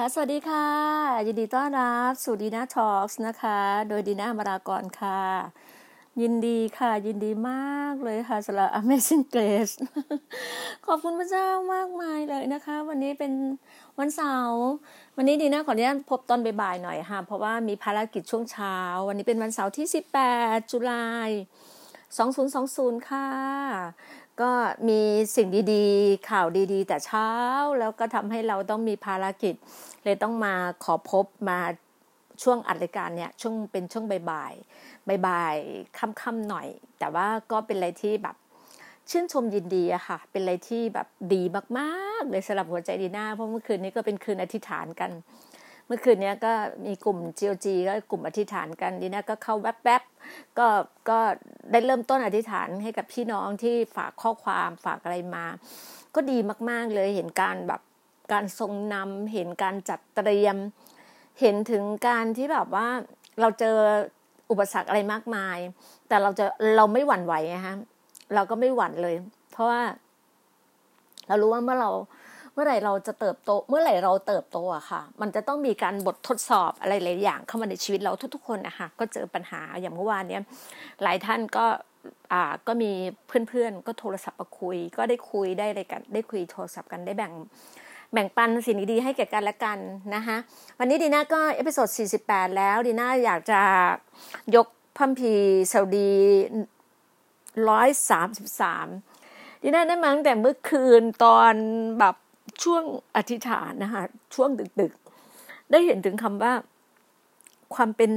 ค่ะสวัสดีค่ะ ยินดีต้อนรับสู่ดีน่าทอล์กนะคะ โดยดีน่ามารากรค่ะ ยินดีค่ะ ยินดีมากเลยค่ะสำหรับ Amazing Grace ขอบคุณพระเจ้ามากมายเลยนะคะ วันนี้เป็นวันเสาร์วันนี้ดีน่าขออนุญาตพบตอนบ่ายๆหน่อยค่ะ เพราะว่ามีภารกิจช่วงเช้า วันนี้เป็นวันเสาร์ที่ 18 จุลาย2020 ค่ะ ก็มีสิ่งดีๆ ข่าวดีๆ แต่เช้าแล้วก็ทำให้เราต้องมีภารกิจ เลยต้องมาขอพบมาช่วงอัดรายการเนี่ยช่วงเป็นช่วงบ่ายๆบ่ายๆค่ำๆหน่อย แต่ว่าก็เป็นอะไรที่แบบชื่นชมยินดีอะค่ะ เป็นอะไรที่แบบดีมากๆเลยสำหรับหัวใจดีหน้าเพราะเมื่อคืนนี้ก็เป็นคืนอธิษฐานกัน เมื่อคืนนี้ก็มีกลุ่ม GOG ก็กลุ่มอธิษฐานกันดีนะก็เข้าแวบๆก็ก็ได้เริ่มต้นอธิษฐานให้กับพี่น้องที่ฝากข้อความฝากอะไรมา ก็ดีมากๆเลยเห็นการแบบการทรงนำเห็นการจัดเตรียม เห็นถึงการที่แบบว่าเราเจออุปสรรคอะไรมากมาย แต่เราจะเราไม่หวั่นไหวนะฮะเราก็ไม่หวั่นเลย เพราะว่า เรารู้ว่าเมื่อเรา เมื่อไหร่เราจะเติบโต เมื่อไหร่เราเติบโตอะค่ะ มันจะต้องมีการบททดสอบอะไรหลายอย่างเข้ามาในชีวิตเราทุก ๆ คนนะคะก็เจอปัญหาอย่างเมื่อวานเนี้ยหลายท่านก็อ่าก็มีเพื่อนๆ ก็โทรศัพท์มาคุย ก็ได้คุยได้อะไรกัน ได้คุยโทรศัพท์กันได้แบ่งแบ่งปันสิ่งดีๆให้แก่กันและกันนะคะวันนี้ดีน่าก็ episode 48 แล้วดีน่าอยากจะยกคัมภีร์สดุดีร้อยสามสิบสามดีน่าได้มาตั้งแต่เมื่อคืนตอนแบบ ช่วงอธิษฐานนะคะช่วงดึกๆ ได้เห็นถึงคำว่า ความเป็น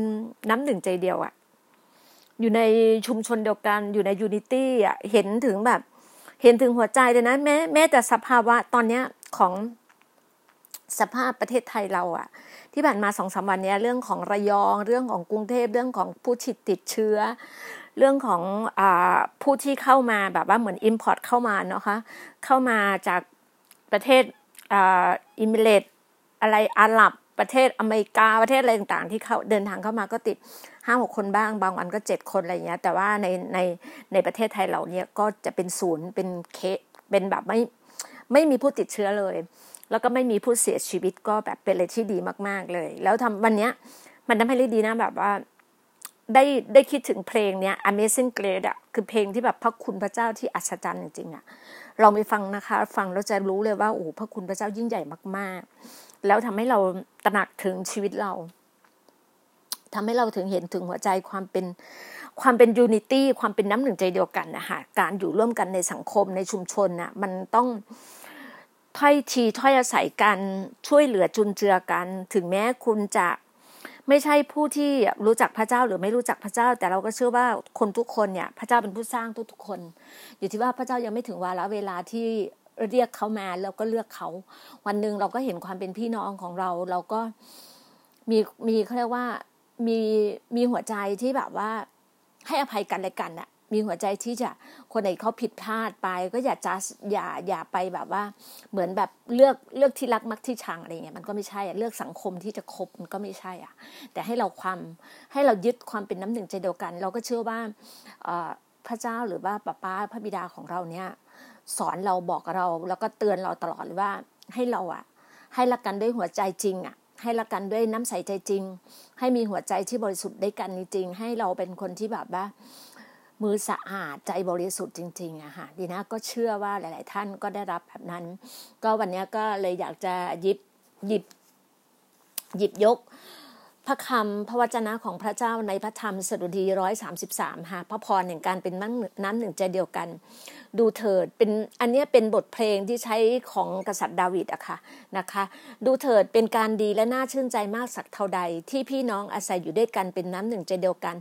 น้ำหนึ่งใจเดียวอะอยู่ในชุมชนเดียวกันอยู่ใน unity อะเห็นถึงแบบ เห็นถึงหัวใจเลยนะแม้แม้แต่สภาวะตอนเนี้ยของสภาพประเทศไทยเราอะที่ผ่านมาสองสามวันเนี้ยเรื่องของระยองเรื่องของกรุงเทพเรื่องของผู้ติดติดเชื้อ เรื่องของอผู้ที่เข้ามาแบบว่าเหมือน import เข้ามาเนาะคะเข้ามาจาก ประเทศอิมิเรตอะไรอาหรับประเทศอเมริกาประเทศอะไรต่างๆ ที่เขาเดินทางเข้ามาก็ติดห้าหกคนบ้างบางวันก็เจ็ดคนอะไรเงี้ยแต่ว่าในในในประเทศไทยเราเนี่ยก็จะเป็นศูนย์เป็นเคเป็นแบบไม่ไม่มีผู้ติดเชื้อเลย แล้วก็ไม่มีผู้เสียชีวิตก็แบบเป็นอะไรที่ดีมากๆเลย แล้วทำวันเนี้ยมันทำให้ได้ดีนะแบบว่าได้ได้คิดถึงเพลงเนี้ย Amazing Grace อะคือเพลงที่แบบพระคุณพระเจ้าที่อัศจรรย์จริงๆอะ ลองไปฟังนะคะ ฟังแล้วจะรู้เลยว่าโอ้พระคุณพระเจ้ายิ่งใหญ่มาก ๆ แล้วทำให้เราตระหนักถึงชีวิตเราทำให้เราถึงเห็นถึงหัวใจความเป็นความเป็นยูนิตี้ความเป็นน้ำหนึ่งใจเดียวกันนะคะการอยู่ร่วมกันในสังคมในชุมชนน่ะมันต้องถ้อยทีถ้อยอาศัยกันช่วยเหลือจุนเจือกัน ถึงแม้คุณจะ ไม่ใช่ผู้ที่รู้จักพระเจ้าหรือไม่รู้จักพระเจ้า แต่เราก็เชื่อว่าคนทุกคนเนี่ยพระเจ้าเป็นผู้สร้างทุกๆคน อยู่ที่ว่าพระเจ้ายังไม่ถึงวาระเวลาที่เรียกเขามาแล้วก็เลือกเขา วันหนึ่งเราก็เห็นความเป็นพี่น้องของเรา เราก็มีมีเขาเรียกว่ามีมีหัวใจที่แบบว่าให้อภัยกันและกันอะ มีหัวใจที่จะคนไหนเขาผิดพลาดไป ก็อย่าจะอย่าอย่าไปแบบว่า เหมือนแบบเลือกเลือกที่รักมักที่ชังอะไรเงี้ยมันก็ไม่ใช่อะเลือกสังคมที่จะคบมันก็ไม่ใช่อะ แต่ให้เราความให้เรายึดความเป็นน้ำหนึ่งใจเดียวกัน เราก็เชื่อว่าพระเจ้าหรือว่าป้าป้าพระบิดาของเราเนี่ย สอนเราบอกเรา แล้วก็เตือนเราตลอดเลยว่าให้เราอะ ให้รักกันด้วยหัวใจจริงอะให้รักกันด้วยน้ำใสใจจริง ให้มีหัวใจที่บริสุทธิ์ได้กันจริง ให้เราเป็นคนที่แบบว่า มือสะอาดใจบริสุทธิ์จริงๆอะค่ะดีนะก็เชื่อว่าหลาย ๆ ท่านก็ได้รับแบบนั้น ก็วันนี้ก็เลยอยากจะหยิบหยิบหยิบยก พระคำพระวจนะของพระเจ้าในพระธรรมสดุดีร้อยสามสิบสามค่ะพระพรแห่งการเป็นน้ำหนึ่งใจเดียวกัน ดูเถิดเป็นอันนี้เป็นบทเพลงที่ใช้ของกษัตริย์ดาวิดอะค่ะนะคะ ดูเถิดเป็นการดีและน่าชื่นใจมากสักเท่าใด ที่พี่น้องอาศัยอยู่ด้วยกันเป็นน้ำหนึ่งใจเดียวกัน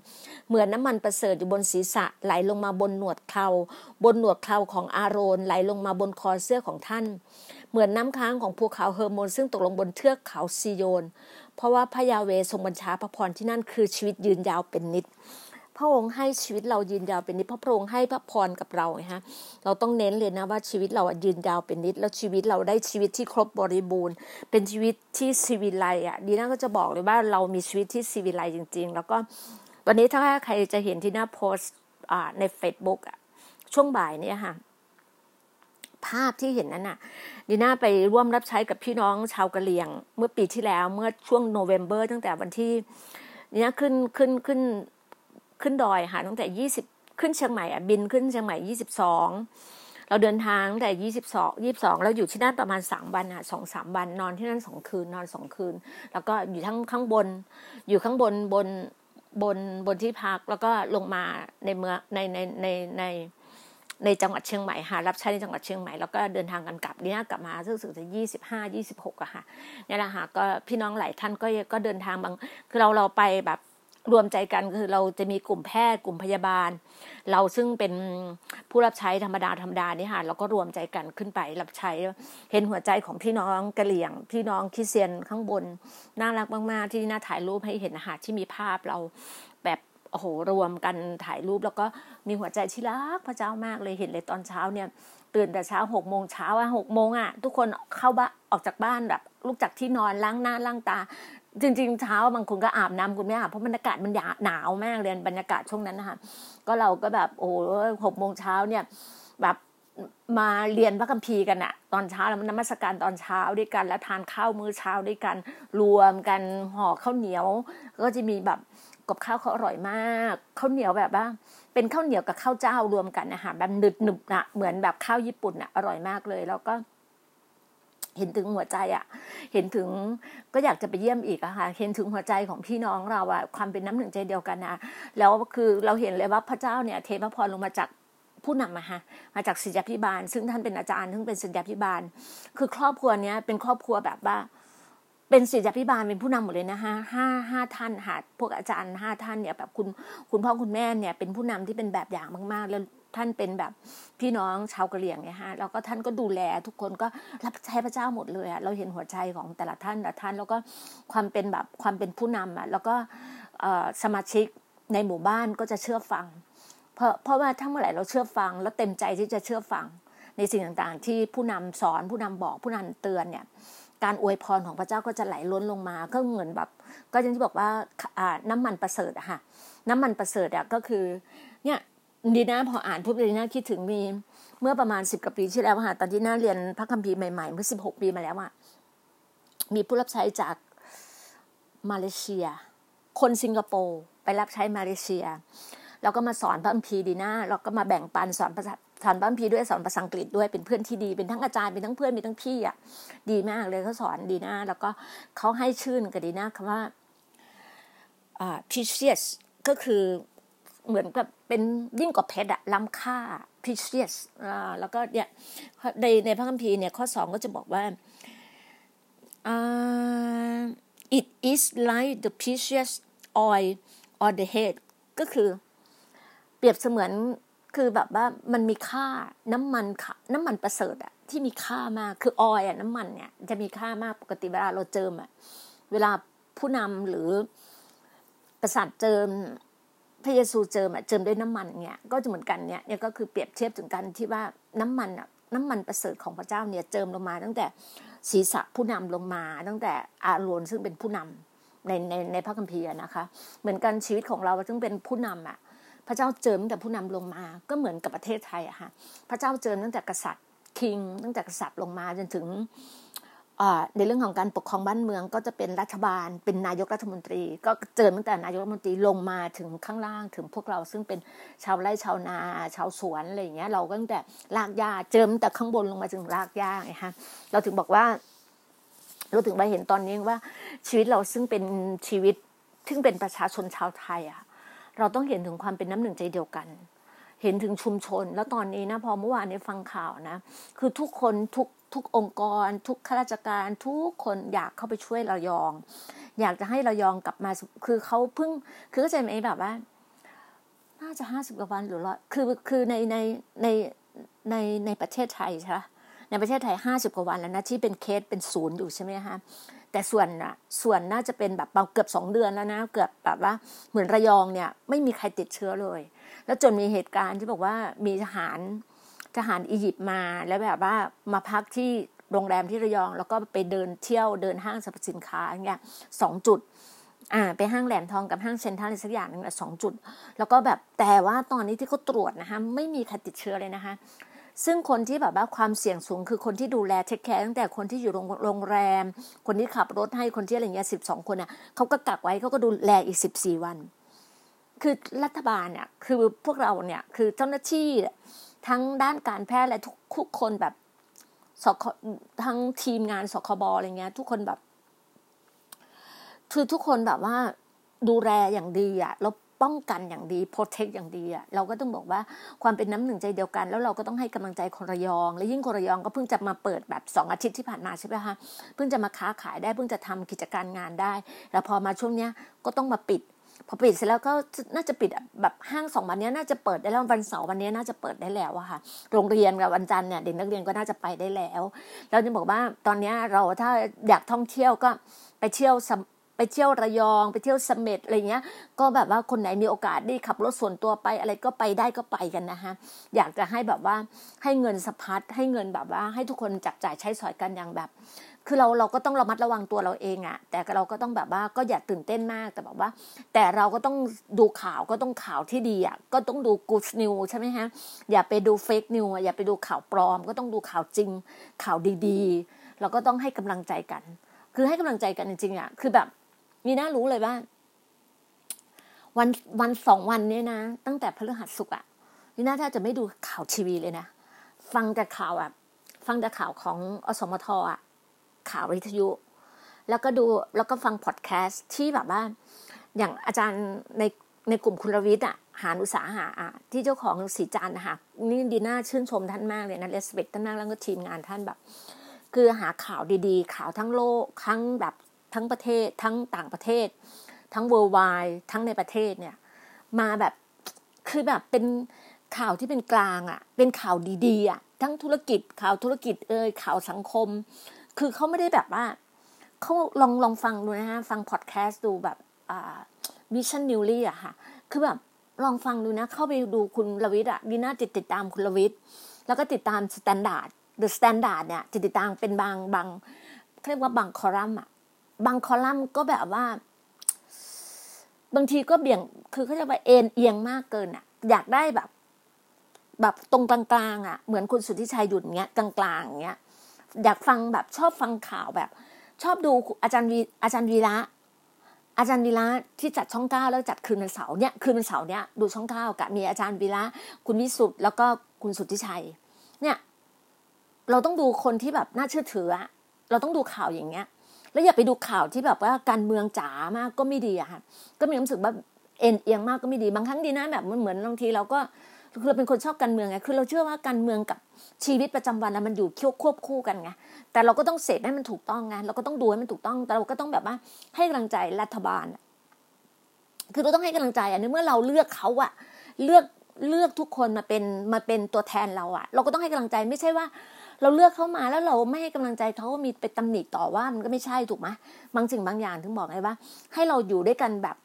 เหมือนน้ามันประเสริฐอยู่บนศีรษะไหลลงมาบนหนวดเคราบนหนวดเคราของอาโรนไหลลงมาบนคอเสื้อของท่านเหมือนน้ำค้างของภูเขาเฮอร์โมนซึ่งตกลงบนเทือกเขาซีโยน เพราะว่าพระยาเวทรงบัญชาพระพรที่นั่นคือชีวิตยืนยาวเป็นนิดพระองค์ให้ชีวิตเรายืนยาวเป็นนิดพระพระองค์ให้พระพรกับเราไงฮะเราต้องเน้นเลยนะว่าชีวิตเรายืนยาวเป็นนิด แล้วชีวิตเราได้ชีวิตที่ครบบริบูรณ์ เป็นชีวิตที่ซีวิไลอะดีน่าก็จะบอกเลยว่าเรามีชีวิตที่ซีวิไลจริง ๆ แล้วก็วันนี้ถ้าใครจะเห็นที่หน้าโพสต์ใน Facebook อะช่วงบ่ายเนี่ยค่ะ ภาพที่เห็นนั้นน่ะดีน่าไปร่วมรับใช้กับพี่น้องชาวกะเหรี่ยง เมื่อปีที่แล้วเมื่อช่วงโนเวมเบอร์ตั้งแต่วันที่ดีน่าขึ้นขึ้นขึ้นขึ้นดอยค่ะตั้งแต่ยี่สิบขึ้นเชียงใหม่อะบินขึ้นเชียงใหม่ยี่สิบสองเราเดินทางแต่ยี่สิบสองยี่สิบสองเราอยู่ที่นั่นประมาณสามวันอะสองสามวันนอนที่นั่นสองคืนนอนสองคืน แล้วก็อยู่ทั้งข้างบน อยู่ข้างบนบนบนบนที่พักแล้วก็ลงมาในเมืองในในในใน ในจังหวัดเชียงใหม่ค่ะรับใช้ในจังหวัดเชียงใหม่แล้วก็เดินทางกันกลับนี่กลับมาซึ่งสึกจะยี่สิบห้ายี่สิบหกอะค่ะนี่แหละค่ะก็พี่น้องหลายท่านก็ก็เดินทางบางคือเราเราไปแบบรวมใจกันคือเราจะมีกลุ่มแพทย์กลุ่มพยาบาล เราซึ่งเป็นผู้รับใช้ธรรมดาธรรมดานี่ค่ะเราก็รวมใจกันขึ้นไปรับใช้เห็นหัวใจของพี่น้องกะเหลี่ยง พี่น้องคริสเตียนข้างบน น่ารักมากๆที่น่าถ่ายรูปให้เห็นอาหารที่มีภาพเรา โอ้โหรวมกันถ่ายรูปแล้วก็มีหัวใจที่รักพระเจ้ามากเลยเห็นเลยตอนเช้าเนี่ยตื่นแต่เช้าหกโมงเช้าอะหกโมงอะทุกคนเข้าบ้านออกจากบ้านแบบลุกจากที่นอนล้างหน้าล้างตา จริง ๆ เช้าบางคนก็อาบน้ำคุณไม่อาบเพราะบรรยากาศมันหนาวมากเลยบรรยากาศช่วงนั้นนะคะก็เราก็แบบโอ้หกโมงเช้าเนี่ยแบบมาเรียนพระคัมภีร์กันอะตอนเช้าแล้วนมัสการตอนเช้าด้วยกัน แล้วทานข้าวมื้อเช้าด้วยกัน รวมกันห่อข้าวเหนียว ก็จะมีแบบ กับข้าวเขาอร่อยมากข้าวเหนียวแบบว่า เป็นข้าวเหนียวกับข้าวเจ้ารวมกันนะคะแบบหนึบหนึบนะเหมือนแบบข้าวญี่ปุ่นอะอร่อยมากเลย แล้วก็ เห็นถึงหัวใจอะเห็นถึงก็อยากจะไปเยี่ยมอีกอะค่ะเห็นถึงหัวใจของพี่น้องเราอะความเป็นน้ำหนึ่งใจเดียวกันนะแล้วคือเราเห็นเลยว่าพระเจ้าเนี่ย เทพพรลงมาจากผู้นำมาฮะมาจากศิษยาพิบาล ซึ่งท่านเป็นอาจารย์ซึ่งเป็นศิษยาพิบาล คือครอบครัวเนี้ยเป็นครอบครัวแบบว่า เป็นศิษยาพิบาลเป็นผู้นำหมดเลยนะฮะห้าห้าท่านค่ะพวกอาจารย์ห้าท่านเนี่ยแบบคุณคุณพ่อคุณแม่เนี่ยเป็นผู้นำที่เป็นแบบอย่างมาก ๆ แล้วท่านเป็นแบบพี่น้องชาวกะเหรี่ยงเนี่ยฮะแล้วก็ท่านก็ดูแลทุกคนก็รับใช้พระเจ้าหมดเลยอะเราเห็นหัวใจของแต่ละท่านแต่ละท่าน แล้วก็ความเป็นแบบความเป็นผู้นำอะแล้วก็สมาชิกในหมู่บ้านก็จะเชื่อฟัง เพราะเพราะว่าถ้าเมื่อไหร่เราเชื่อฟัง แล้วเต็มใจที่จะเชื่อฟังในสิ่งต่างๆ ที่ผู้นำสอนผู้นำบอกผู้นำเตือนเนี่ย การอวยพรของพระเจ้าก็จะไหลล้นลงมา ก็เหมือนแบบ ก็อย่างที่บอกว่าน้ำมันประเสริฐอะค่ะ น้ำมันประเสริฐอะก็คือ เนี่ยดีนะพออ่านทุกดีนะคิดถึงมีเมื่อประมาณสิบกว่าปีที่แล้วค่ะตอนที่น่าเรียนพระคัมภีร์ใหม่ๆเมื่อสิบหกปีมาแล้วอะมีผู้รับใช้จากมาเลเซีย คนสิงคโปร์ไปรับใช้มาเลเซียแล้วก็มาสอนพระคัมภีร์ดีนะแล้วก็มาแบ่งปันสอนภาษา สอนพระคัมภีด้วยสอนภาษาอังกฤษด้วยเป็นเพื่อนที่ดีเป็นทั้งอาจารย์เป็นทั้งเพื่อนมีทั้งพี่อะดีมากเลยเขาสอนดีนะแล้วก็เขาให้ชื่นกับดีนะคำว่าอ่า precious ก็คือเหมือนกับเป็นยิ่งกว่าเพชรอะล้ำค่า precious อ่าแล้วก็เนี่ยในในพระคัมภีร์เนี่ยข้อสองก็จะบอกว่าอ่า it is like the precious oil on the head ก็คือเปรียบเสมือน คือแบบว่ามันมีค่าน้ำมันค่ะ น้ำมันประเสริฐอะที่มีค่ามากคือออยอะน้ำมันเนี่ยจะมีค่ามากปกติเวลาเราเจิมอะเวลาผู้นำหรือกษัตริย์เจิมพระเยซูเจิมอะเจิมด้วยน้ำมันเนี่ยก็จะเหมือนกันเนี่ยเนี่ยก็คือเปรียบเทียบถึงกันที่ว่าน้ำมันอะน้ำมันประเสริฐของพระเจ้าเนี่ยเจิมลงมา ตั้งแต่ศีรษะผู้นำลงมา ตั้งแต่อาโรนซึ่งเป็นผู้นำในในในพระคัมภีร์นะคะ เหมือนกันชีวิตของเราซึ่งเป็นผู้นำอะ พระเจ้าเจิมตั้งแต่ผู้นำลงมาก็เหมือนกับประเทศไทยอะค่ะพระเจ้าเจิมตั้งแต่กษัตริย์คิง ตั้งแต่กษัตริย์ลงมาจนถึงในเรื่องของการปกครองบ้านเมืองก็จะเป็นรัฐบาล เป็นนายกรัฐมนตรี ก็เจิมตั้งแต่นายกรัฐมนตรีลงมาถึงข้างล่างถึงพวกเราซึ่งเป็นชาวไร่ชาวนา ชาวสวนอะไรอย่างเงี้ยเราก็ตั้งแต่รากหญ้าเจิมแต่ข้างบนลงมาถึงรากหญ้าไงฮะเราถึงบอกว่า เราถึงมาเห็นตอนนี้ว่าชีวิตเราซึ่งเป็นชีวิตซึ่งเป็นประชาชนชาวไทยอะ เราต้องเห็นถึงความเป็นน้ำหนึ่งใจเดียวกัน เห็นถึงชุมชน แล้วตอนนี้นะพอเมื่อวานในฟังข่าวนะ คือทุกคนทุกทุกองค์กร ทุกข้าราชการ ทุกคนอยากเข้าไปช่วยระยอง อยากจะให้ระยองกลับมาคือเขาเพิ่ง คือเข้าใจไหมแบบว่า น่าจะห้าสิบกว่าวันหรือร้อยคือคือในในในในในประเทศไทยใช่ไหมในประเทศไทยห้าสิบกว่าวันแล้วนะที่เป็นเคสเป็นศูนย์อยู่ใช่ไหมคะ แต่ส่วนอะส่วนน่าจะเป็นแบบเกือบสองเดือนแล้วนะเกือบแบบว่าเหมือนระยองเนี่ยไม่มีใครติดเชื้อเลย แล้วจนมีเหตุการณ์ที่บอกว่ามีทหารทหารอียิปต์มาแล้วแบบว่ามาพักที่โรงแรมที่ระยอง แล้วก็ไปเดินเที่ยวเดินห้างสรรพสินค้าเนี่ยสองจุดอ่าไปห้างแหลมทองกับห้างเซ็นทรัลอะไรสักอย่างนึงสองจุด แล้วก็แบบแต่ว่าตอนนี้ที่เขาตรวจนะคะไม่มีใครติดเชื้อเลยนะคะ ซึ่งคนที่แบบว่าความเสี่ยงสูงคือคนที่ดูแลเทคแคร์ตั้งแต่คนที่อยู่โรงแรม คนที่ขับรถให้คนที่อะไรเงี้ยสิบสองคนอะเขาก็กักไว้เขาก็ดูแลอีกสิบสี่วัน คือรัฐบาลเนี่ยคือพวกเราเนี่ยคือเจ้าหน้าที่ทั้งด้านการแพทย์และทุกคนแบบสคทั้งทีมงานสคบอะไรเงี้ย ทุกคนแบบ คือทุกคนแบบว่าดูแลอย่างดีอะแล้ว ป้องกันอย่างดีโปรเทคอย่างดีอะเราก็ต้องบอกว่าความเป็นน้ำหนึ่งใจเดียวกัน แล้วเราก็ต้องให้กำลังใจคนระยอง และยิ่งคนระยองก็เพิ่งจะมาเปิดแบบสองอาทิตย์ที่ผ่านมาใช่ไหมคะเพิ่งจะมาค้าขายได้เพิ่งจะทำกิจการงานได้ แล้วพอมาช่วงเนี้ยก็ต้องมาปิดพอปิดเสร็จแล้วก็น่าจะปิดแบบห้างสองวันนี้น่าจะเปิดได้แล้ววันเสาร์วันนี้น่าจะเปิดได้แล้วอะค่ะ โรงเรียนกับวันจันทร์เนี่ยเด็กนักเรียนก็น่าจะไปได้แล้ว เราจะบอกว่าตอนนี้เราถ้าอยากท่องเที่ยวก็ไปเที่ยว ไปเที่ยวระยอง ไปเที่ยวสมเม็ดอะไรเงี้ย ก็แบบว่าคนไหนมีโอกาสได้ขับรถส่วนตัวไปอะไรก็ไปได้ก็ไปกันนะคะอยากจะให้แบบว่าให้เงินสะพัดให้เงินแบบว่า ให้ทุกคนจับจ่ายใช้สอยกันอย่างแบบ คือเราเราก็ต้องระมัดระวังตัวเราเองอะแต่เราก็ต้องแบบว่าก็อย่าตื่นเต้นมากแต่แบบว่า แต่เราก็ต้องดูข่าวก็ต้องข่าวที่ดีอะก็ต้องดูกูสนิวใช่ไหมฮะอย่าไปดูเฟกนิวอย่าไปดูข่าวปลอม ก็ต้องดูข่าวจริงข่าวดีๆเราก็ต้องให้กำลังใจกัน คือให้กำลังใจกันจริงๆอะคือแบบ มีน่ารู้เลยว่า วันวันสองวันนี้นะ ตั้งแต่พฤหัสสุกอะนี่น่าถ้าจะไม่ดูข่าวทีวีเลยนะ ฟังแต่ข่าวแบบฟังแต่ข่าวของอสมทอะข่าววิทยุ แล้วก็ดูแล้วก็ฟังพอดแคสต์ที่แบบว่า อย่างอาจารย์ในในกลุ่มคุณรวิทย์อะหาอุตสาหะอะที่เจ้าของสีจานนะคะนี่ดีน่าชื่นชมท่านมากเลยนะเลสเบกท่านมากแล้วก็ทีมงานท่านแบบ คือหาข่าวดีๆ ข่าวทั้งโลกทั้งแบบ ทั้งประเทศทั้งต่างประเทศ ทั้งเวอร์ไวทั้งในประเทศเนี่ย มาแบบคือแบบเป็นข่าวที่เป็นกลางอะ เป็นข่าวดีๆอะ ทั้งธุรกิจข่าวธุรกิจเอ่ยข่าวสังคม คือเขาไม่ได้แบบว่าเขาลองลองฟังดูนะฮะ ฟังพอดแคสต์ดูแบบอ่า visionary อะค่ะ คือแบบลองฟังดูนะ เข้าไปดูคุณลวิทย์อะดีน่าติดติดตามคุณลวิทย์แล้วก็ติดตาม Standard The Standard เนี่ยจะติดตามเป็นบางบางเรียกว่าบางคอลัมน์อะ บางคอลัมน์ก็แบบว่า บางทีก็เบี่ยง คือเขาจะไปเอ็นเอียงมากเกินอะอยากได้แบบ แบบตรงกลางๆอะเหมือนคุณสุทธิชัยหยุดเงี้ยกลางๆเงี้ย อยากฟังแบบชอบฟังข่าวแบบ ชอบดูอาจารย์วีอาจารย์วีระอาจารย์วีระที่จัดช่องเก้าแล้วจัดคืนวันเสาร์เนี่ยคืนวันเสาร์เนี่ยดูช่องเก้ากับมีอาจารย์วีระคุณวิสุทธ์แล้วก็คุณสุทธิชัย เนี่ย เราต้องดูคนที่แบบน่าเชื่อถืออะเราต้องดูข่าวอย่างเงี้ย แล้วอย่าไปดูข่าวที่แบบว่าการเมืองจ๋ามากก็ไม่ดีอะค่ะก็มีความรู้สึกว่าเอ็นเอียงมากก็ไม่ดีบางครั้งดีนะแบบมันเหมือนบางทีเราก็คือเราเป็นคนชอบการเมืองไงคือเราเชื่อว่าการเมืองกับชีวิตประจำวันมันอยู่เคี่ยวควบคู่กันไงแต่เราก็ต้องเสพให้มันถูกต้องไงเราก็ต้องดูให้มันถูกต้อง แต่เราก็ต้องแบบว่าให้กำลังใจรัฐบาล คือเราต้องให้กำลังใจอะในเมื่อเราเลือกเขาอะเลือกเลือกทุกคนมาเป็นมาเป็นตัวแทนเราอะเราก็ต้องให้กำลังใจไม่ใช่ว่า เราเลือกเข้ามาแล้วเราไม่ให้กำลังใจเขาก็มีไปตำหนิต่อว่ามันก็ไม่ใช่ถูกไหมบางสิ่งบางอย่างถึงบอกไงว่า ให้เราอยู่ด้วยกันแบบ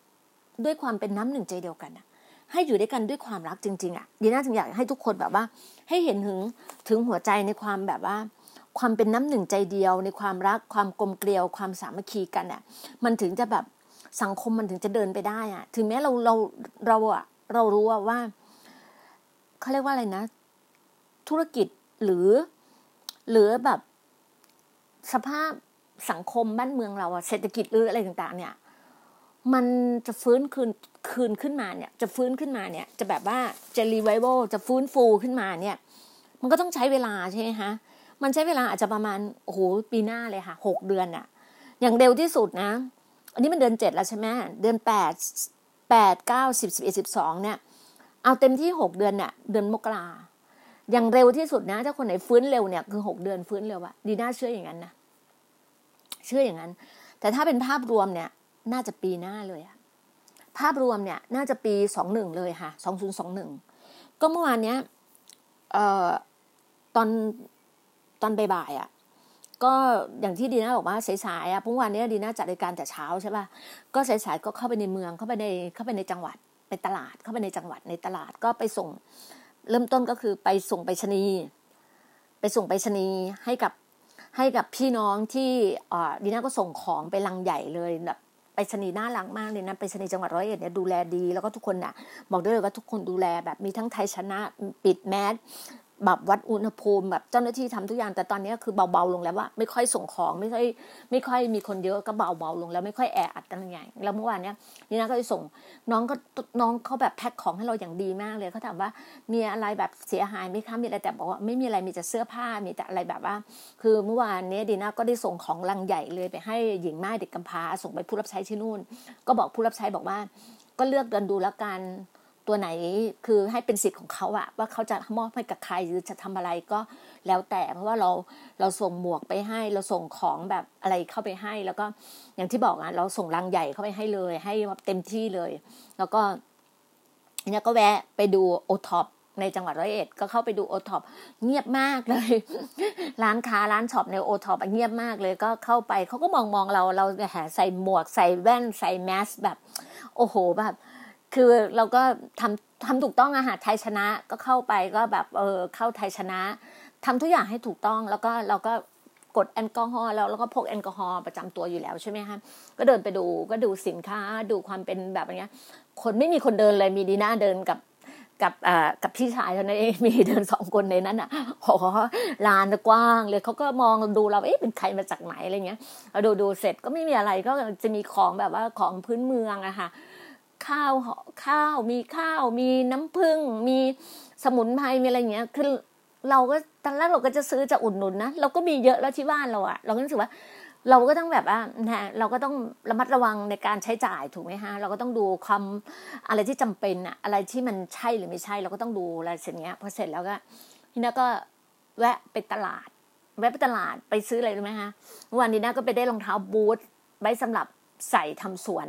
ด้วยความเป็นน้ำหนึ่งใจเดียวกันอะให้อยู่ด้วยกันด้วยความรักจริง ๆอะดีน่าจึงอยากให้ทุกคนแบบว่า ให้เห็นถึงถึงหัวใจในความแบบว่า ความเป็นน้ำหนึ่งใจเดียวในความรักความกลมเกลียวความสามัคคีกันอะมันถึงจะแบบสังคมมันถึงจะเดินไปได้อะถึงแม้เราเราเราอะเรารู้ว่าเขาเรียกว่าอะไรนะ ธุรกิจหรือ หรือแบบสภาพสังคมบ้านเมืองเราอะเศรษฐกิจหรืออะไรต่างๆ เนี่ย มันจะฟื้นคืนคืนขึ้นมาเนี่ย จะฟื้นขึ้นมาเนี่ย จะแบบว่าจะรีไวโวจะฟื้นฟูขึ้นมาเนี่ย มันก็ต้องใช้เวลาใช่ไหมคะมันใช้เวลาอาจจะประมาณโอ้โหปีหน้าเลยค่ะหกเดือนอะอย่างเร็วที่สุดนะ อันนี้มันเดือนเจ็ดแล้วใช่ไหมเดือนแปดแปดเก้าสิบสิบเอ็ดสิบสองเนี่ย เอาเต็มที่หกเดือนเนี่ยเดือนมกรา อย่างเร็วที่สุดนะ ถ้าคนไหนฟื้นเร็วเนี่ยคือหกเดือนฟื้นเร็วอะดีน่าเชื่ออย่างนั้นนะเชื่ออย่างนั้น แต่ถ้าเป็นภาพรวมเนี่ย น่าจะปีหน้าเลยอะภาพรวมเนี่ย น่าจะปีสองหนึ่งเลยค่ะสองศูนย์สองหนึ่งก็เมื่อวานเนี้ยเอ่อตอนตอนบ่ายๆอะก็อย่างที่ดีน่าบอกว่าสายๆอะเมื่อวานนี้ดีน่าจัดรายการแต่เช้าใช่ป่ะก็สายๆก็เข้าไปในเมืองเข้าไปในเข้าไปในจังหวัดไปตลาดเข้าไปในจังหวัดในตลาดก็ไปส่ง เริ่มต้นก็คือไปส่งไปชนีไปส่งไปชนีให้กับให้กับพี่น้องที่ดีน่าก็ส่งของไปลังใหญ่เลยแบบไปชนีน่ารักมากเลยนะไปชนีจังหวัดร้อยเอ็ดเนี่ยดูแลดีแล้วก็ทุกคนน่ะบอกด้เลยว่าทุกคนดูแลแบบมีทั้งไทยชนะปิดแมส แบบวัดอุณหภูมิแบบเจ้าหน้าที่ทำทุกอย่าง แต่ตอนนี้คือเบาๆลงแล้วว่า ไม่ค่อยส่งของไม่ค่อยไม่ค่อยมีคนเยอะก็เบาๆลงแล้วไม่ค่อยแออัดอะไรอย่างแล้วเมื่อวานเนี้ยนี่นะก็ไปส่งน้องก็น้องเขาแบบแพ็คของให้เราอย่างดีมากเลยเขาถามว่ามีอะไรแบบเสียหายไหมคะมีอะไรแต่บอกว่าไม่มีอะไรมีแต่เสื้อผ้ามีแต่อะไรแบบว่า คือเมื่อวานนี้ดีน่าก็ได้ส่งของลังใหญ่เลยไปให้หญิงม่ายเด็กกำพร้าส่งไปผู้รับใช้ที่นู่น ก็บอกผู้รับใช้บอกว่า ก็เลือกเดินดูแล้วกัน ตัวไหนคือให้เป็นสิทธิ์ของเขาอะว่าเขาจะมอบให้กับใครหรือจะทำอะไรก็แล้วแต่ เพราะว่าเราเราส่งหมวกไปให้ เราส่งของแบบอะไรเข้าไปให้ แล้วก็อย่างที่บอกอะเราส่งลังใหญ่เข้าไปให้เลย ให้เต็มที่เลย แล้วก็เนี่ยก็แวะไปดูโอท็อปในจังหวัดร้อยเอ็ดก็เข้าไปดูโอท็อปเงียบมากเลย ร้านค้าร้าน shop ในโอท็อปเงียบมากเลยก็เข้าไปเขาก็มองมองเราเราแหใส่หมวกใส่แว่นใส่แมสแบบ โอ้โหแบบ คือเราก็ทำทำถูกต้องอาหารไทยชนะก็เข้าไปก็แบบเออเข้าไทยชนะทำทุกอย่างให้ถูกต้องแล้วก็เราก็กดแอลกอฮอล์แล้วแล้วก็พกแอลกอฮอล์ประจำตัวอยู่แล้วใช่ไหมคะก็เดินไปดูก็ดูสินค้าดูความเป็นแบบเนี้ย คนไม่มีคนเดินเลยมีดีน่าเดินกับกับอ่ากับพี่ชายเท่านั้นเองมีเดินสองคนในนั้นอะโอ้ลานกว้างเลยเขาก็มองดูเราเอ๊ะเป็นใครมาจากไหนอะไรเงี้ยเราดูดูเสร็จก็ไม่มีอะไรก็จะมีของแบบว่าของพื้นเมืองอะค่ะ ข้าวข้าว มีข้าว มีน้ำผึ้งมีสมุนไพรมีอะไรเงี้ยคือเราก็ตอนแรกเราก็จะซื้อจะอุดหนุนนะเราก็มีเยอะแล้วที่บ้านเราอะเราก็รู้สึกว่า เราก็ต้องแบบว่านะเราก็ต้องระมัดระวังในการใช้จ่ายถูกไหมฮะ เราก็ต้องดูความอะไรที่จำเป็นอะอะไรที่มันใช่หรือไม่ใช่ เราก็ต้องดูอะไรเสร็จเนี้ยพอเสร็จแล้วก็ทีน่าก็แวะไปตลาด แวะไปตลาดไปซื้ออะไรรู้ไหมฮะวันนี้น่าก็ไปได้รองเท้าบูทไว้สำหรับใส่ทำสวน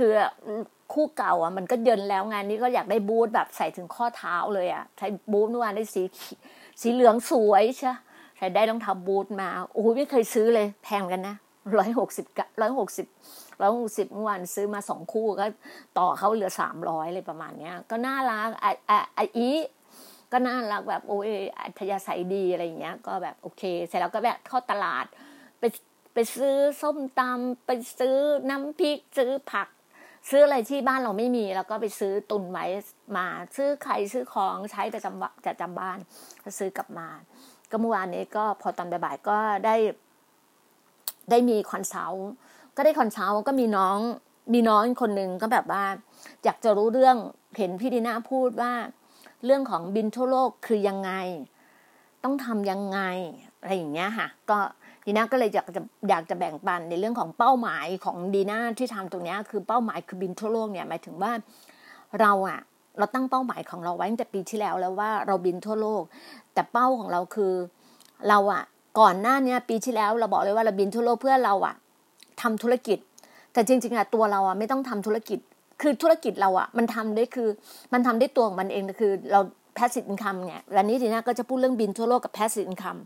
คือคู่เก่าอะมันก็เยินแล้วงานนี้ก็อยากได้บูทแบบใส่ถึงข้อเท้าเลยอะใช้บูทเมื่อวานได้สีสีเหลืองสวยใช่ใส่ได้รองเท้าบูทมาโอ้โหไม่เคยซื้อเลยแพงกันนะร้อยหกสิบร้อยหกสิบร้อยหกสิบเมื่อวานซื้อมาสองคู่ก็ต่อเขาเหลือสามร้อยเลยประมาณเนี้ย ก็น่ารักไอไอไออีก็น่ารักแบบโอ้ยอัธยาศัยดีอะไรอย่างเงี้ย ก็แบบโอเค เสร็จแล้วก็แบบเข้าตลาดไปไปซื้อส้มตำไปซื้อน้ำพริกซื้อผัก ซื้ออะไรที่บ้านเราไม่มีแล้วก็ไปซื้อตุนไว้มาซื้อไข่ซื้อของใช้ประจำจะจำบ้านก็ซื้อกลับมา ก็เมื่อวานนี้ก็พอตอนบ่ายก็ได้ ได้มี consult ก็ได้ consult ก็มีน้อง มีน้องคนหนึ่งก็แบบว่า อยากจะรู้เรื่องเห็นพี่ดีน่าพูดว่า เรื่องของบินทั่วโลกคือยังไง ต้องทำยังไงอะไรอย่างเงี้ยค่ะ ก็ ดีน่าก็เลยอยากจะอยากจะแบ่งปันในเรื่องของเป้าหมายของดีน่าที่ทำตรงนี้คือเป้าหมายคือบินทั่วโลกเนี่ยหมายถึงว่าเราอะเราตั้งเป้าหมายของเราไว้ตั้งแต่ปีที่แล้วแล้วว่าเราบินทั่วโลก แต่เป้าของเราคือเราอะก่อนหน้านี้ปีที่แล้วเราบอกเลยว่าเราบินทั่วโลกเพื่อเราอะทำธุรกิจ แต่จริงๆอะตัวเราอะไม่ต้องทำธุรกิจ คือธุรกิจเราอะมันทำได้คือมันทำได้ตัวของมันเองคือเรา passive income เนี่ยวันนี้ดีน่าก็จะพูดเรื่องบินทั่วโลกกับ passive income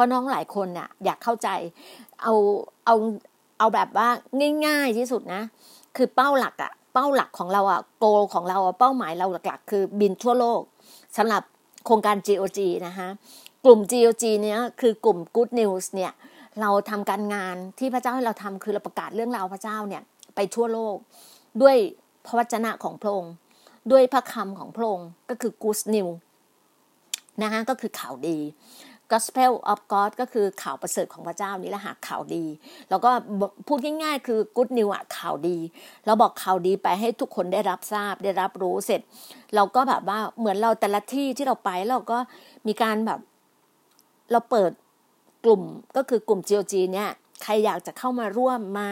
ราะน้องหลายคนน่ะ อยากเข้าใจ เอาเอาเอาแบบว่าง่าย ๆที่สุดนะ คือเป้าหลักอะเป้าหลักของเราอะโกของเราอะเป้าหมายเราหลักๆ คือบินทั่วโลกสำหรับโครงการ GOG นะคะกลุ่ม GOG เนี้ยคือกลุ่ม Good News เนี่ยเราทำการงานที่พระเจ้าให้เราทำคือเราประกาศเรื่องราวพระเจ้าเนี่ยไปทั่วโลก ด้วยพระวจนะของพระองค์ด้วยพระคำของพระองค์ก็คือ Good News นะคะก็คือข่าวดี Gospel of God ก็คือข่าวประเสริฐของพระเจ้านี่แหละหาข่าวดี แล้วก็พูดง่ายๆ คือ good news อะข่าวดี เราบอกข่าวดีไปให้ทุกคนได้รับทราบได้รับรู้เสร็จ เราก็แบบว่าเหมือนเราแต่ละที่ที่เราไปเราก็มีการแบบเราเปิดกลุ่มก็คือกลุ่ม GOG เนี่ยใครอยากจะเข้ามาร่วมมา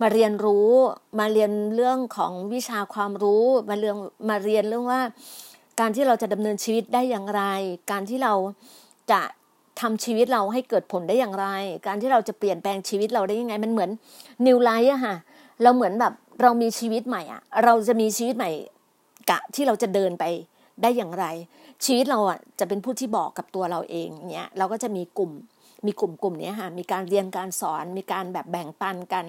มาเรียนรู้มาเรียนเรื่องของวิชาความรู้มาเรื่องมาเรียนเรื่องว่า การที่เราจะดำเนินชีวิตได้อย่างไร การที่เรา จะทำชีวิตเราให้เกิดผลได้อย่างไร การที่เราจะเปลี่ยนแปลงชีวิตเราได้ยังไง มันเหมือนนิวไลท์อะค่ะ เราเหมือนแบบเรามีชีวิตใหม่อะเราจะมีชีวิตใหม่กะที่เราจะเดินไปได้อย่างไร ชีวิตเราอะจะเป็นผู้ที่บอกกับตัวเราเองเนี้ยเราก็จะมีกลุ่มมีกลุ่มกลุ่มนี้ค่ะ มีการเรียนการสอน มีการแบบแบ่งปันกัน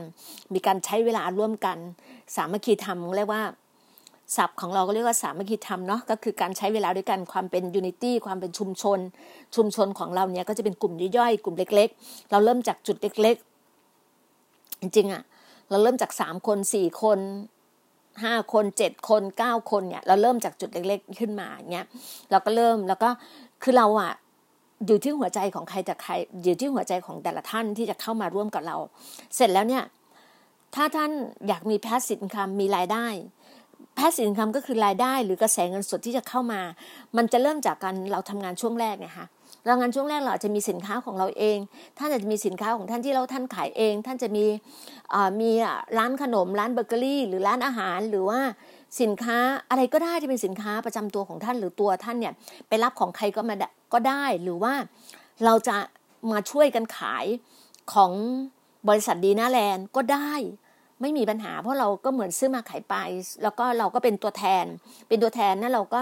มีการใช้เวลาร่วมกัน สามัคคีธรรมเรียกว่า ศัพท์ของเราก็เรียกว่าสามัคคีธรรมเนาะก็คือการใช้เวลาด้วยกันความเป็นยูนิตี้ความเป็นชุมชน ชุมชนของเราเนี่ยก็จะเป็นกลุ่มย่อยๆ กลุ่มเล็ก ๆ เราเริ่มจากจุดเล็ก ๆ จริงๆอะเราเริ่มจากสามคนสี่คนห้าคนเจ็ดคนเก้าคนเนี่ยเราเริ่มจากจุดเล็กๆขึ้นมาเงี้ยเราก็เริ่มแล้วก็คือเราอะอยู่ที่หัวใจของใครแต่ใครอยู่ที่หัวใจของแต่ละท่านที่จะเข้ามาร่วมกับเรา เสร็จแล้วเนี่ยถ้าท่านอยากมี passive income มีรายได้ passive income ก็คือรายได้หรือกระแสเงินสดที่จะเข้ามา มันจะเริ่มจากการเราทำงานช่วงแรกไงคะเรางานช่วงแรกเราจะมีสินค้าของเราเอง ท่านอาจจะมีสินค้าของท่านที่เราท่านขายเอง ท่านจะมีมีร้านขนม ร้านเบเกอรี่ หรือร้านอาหารหรือว่าสินค้าอะไรก็ได้ที่เป็นสินค้าประจำตัวของท่านหรือตัวท่านเนี่ยไปรับของใครก็มาก็ได้หรือว่าเราจะมาช่วยกันขายของบริษัทดีน่าแลนด์ก็ได้ ไม่มีปัญหา เพราะเราก็เหมือนซื้อมาขายไป แล้วก็เราก็เป็นตัวแทน เป็นตัวแทนนั่นเราก็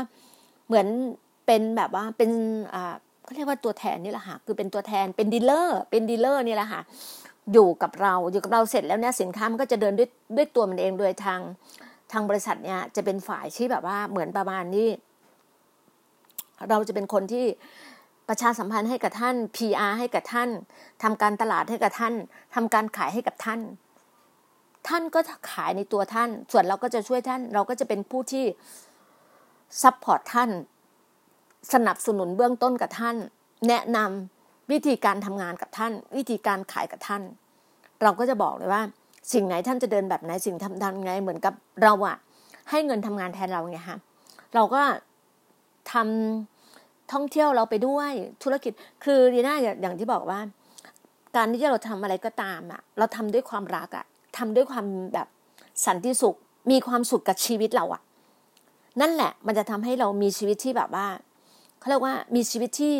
เหมือนเป็นแบบว่าเป็นอ่าเขาเรียกว่าตัวแทนนี่แหละค่ะคือเป็นตัวแทนเป็น dealer เป็น dealer นี่แหละค่ะอยู่กับเราอยู่กับเราเสร็จแล้วเนี่ยสินค้ามันก็จะเดินด้วยด้วยตัวมันเองโดยทางทางบริษัทเนี่ยจะเป็นฝ่ายที่แบบว่าเหมือนประมาณนี้ เราจะเป็นคนที่ประชาสัมพันธ์ให้กับท่าน PR ให้กับท่านทำการตลาดให้กับท่านทำการขายให้กับท่าน ท่านก็ขายในตัวท่าน ส่วนเราก็จะช่วยท่าน เราก็จะเป็นผู้ที่ support ท่าน สนับสนุนเบื้องต้นกับท่าน แนะนำวิธีการทำงานกับท่าน วิธีการขายกับท่าน เราก็จะบอกเลยว่า สิ่งไหนท่านจะเดินแบบไหนสิ่งทำทำไง เหมือนกับเราอะให้เงินทำงานแทนเราไงฮะเราก็ทำท่องเที่ยวเราไปด้วยธุรกิจ คือดีน่าอย่างที่บอกว่า การที่เราทำอะไรก็ตามอะเราทำด้วยความรักอะ ทำด้วยความแบบสันติสุข มีความสุขกับชีวิตเราอะนั่นแหละ มันจะทำให้เรามีชีวิตที่แบบว่าเขาเรียกว่ามีชีวิตที่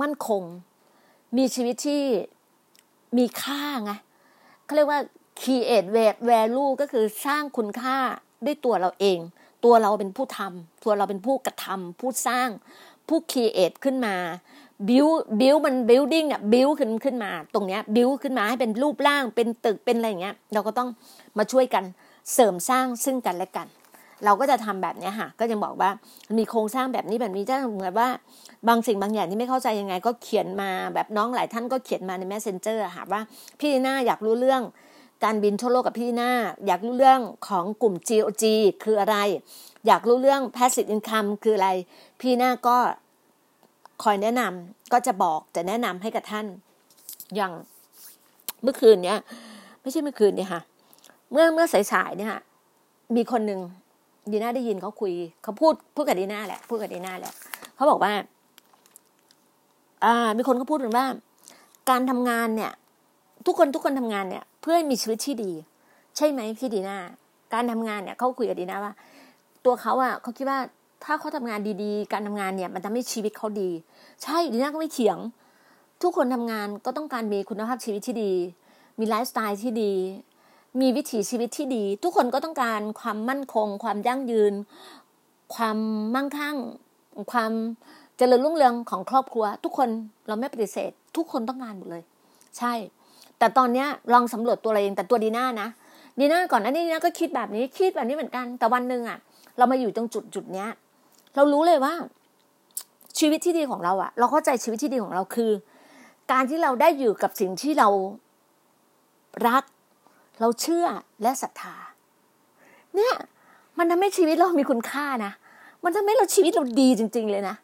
มั่นคง มีชีวิตที่มีค่าไงเขาเรียกว่า create value ก็คือสร้างคุณค่าด้วยตัวเราเอง ตัวเราเป็นผู้ทำตัวเราเป็นผู้กระทำผู้สร้าง ผู้ create ขึ้นมา build build มัน building อะ build ขึ้นขึ้นมา ตรงเนี้ยบิวขึ้นมาให้เป็นรูปร่างเป็นตึกเป็นอะไรอย่างเงี้ย เราก็ต้องมาช่วยกันเสริมสร้างซึ่งกันและกัน เราก็จะทำแบบนี้ค่ะ ก็ยังบอกว่ามีโครงสร้างแบบนี้แบบนี้จะเหมือนว่าบางสิ่งบางอย่างที่ไม่เข้าใจยังไง ก็เขียนมาแบบน้องหลายท่านก็เขียนมาใน messenger ค่ะว่าพี่หน้าอยากรู้เรื่องการบินทั่วโลกกับพี่หน้าอยากรู้เรื่องของกลุ่ม GOG คืออะไร อยากรู้เรื่อง passive income คืออะไร พี่หน้าก็ คอยแนะนำก็จะบอกจะแนะนำให้กับท่าน อย่างเมื่อคืนเนี้ยไม่ใช่เมื่อคืนเนี่ยค่ะ เมื่อเมื่อสายๆเนี่ยค่ะมีคนหนึ่งดีน่าได้ยินเขาคุยเขาพูดพูดกับดีน่าแหละพูดกับดีน่าแหละเขาบอกว่า อ่า มีคนเขาพูดถึงว่า การทำงานเนี่ย ทุกคนทุกคนทำงานเนี่ย เพื่อให้มีชีวิตที่ดี ใช่ไหมพี่ดีน่าการทำงานเนี่ยเขาคุยกับดีน่าว่า ตัวเขาอะเขาคิดว่า ถ้าเขาทำงานดีๆ การทำงานเนี่ย มันทำให้ชีวิตเขาดี ใช่ดีน่าก็ไม่เถียง ทุกคนทำงานก็ต้องการมีคุณภาพชีวิตที่ดี มีไลฟ์สไตล์ที่ดี มีวิถีชีวิตที่ดี ทุกคนก็ต้องการความมั่นคง ความยั่งยืน ความมั่งคั่ง ความเจริญรุ่งเรืองของครอบครัว ทุกคนเราไม่ปฏิเสธ ทุกคนต้องการหมดเลย ใช่ แต่ตอนเนี้ยลองสำรวจตัวเราเองแต่ตัวดีน่านะดีน่าก่อนหน้านี้ดีน่าก็คิดแบบนี้คิดแบบนี้เหมือนกัน แต่วันหนึ่งอะเรามาอยู่ตรงจุดจุดเนี้ย เรารู้เลยว่า ชีวิตที่ดีของเราอะเราเข้าใจชีวิตที่ดีของเราคือ การที่เราได้อยู่กับสิ่งที่เรารัก เราเชื่อและศรัทธา เนี่ย มันทำให้ชีวิตเรามีคุณค่านะมันทำให้เราชีวิตเราดีจริง ๆ เลยนะ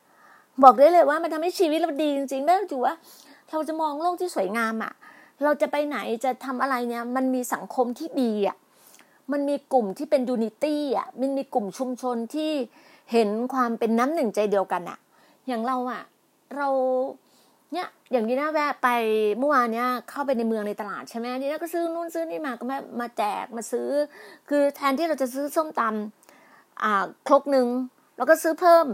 บอกได้เลยว่ามันทำให้ชีวิตเราดีจริงๆไม่ต้องถือว่า เราจะมองโลกที่สวยงามอะเราจะไปไหนจะทำอะไรเนี่ย มันมีสังคมที่ดีอะมันมีกลุ่มที่เป็นยูนิตี้อะ มันมีกลุ่มชุมชนที่ เห็นความเป็นน้ำหนึ่งใจเดียวกันอะอย่างเราอะเราเนี่ยอย่างนี้นะแวะไปเมื่อวานเนี้ยเข้าไปในเมืองในตลาดใช่ไหมนี่นะก็ซื้อนู่นซื้อนี่มาก็มามาแจกมาซื้อ คือแทนที่เราจะซื้อส้มตำอ่าครกหนึ่งเราก็ซื้อเพิ่ม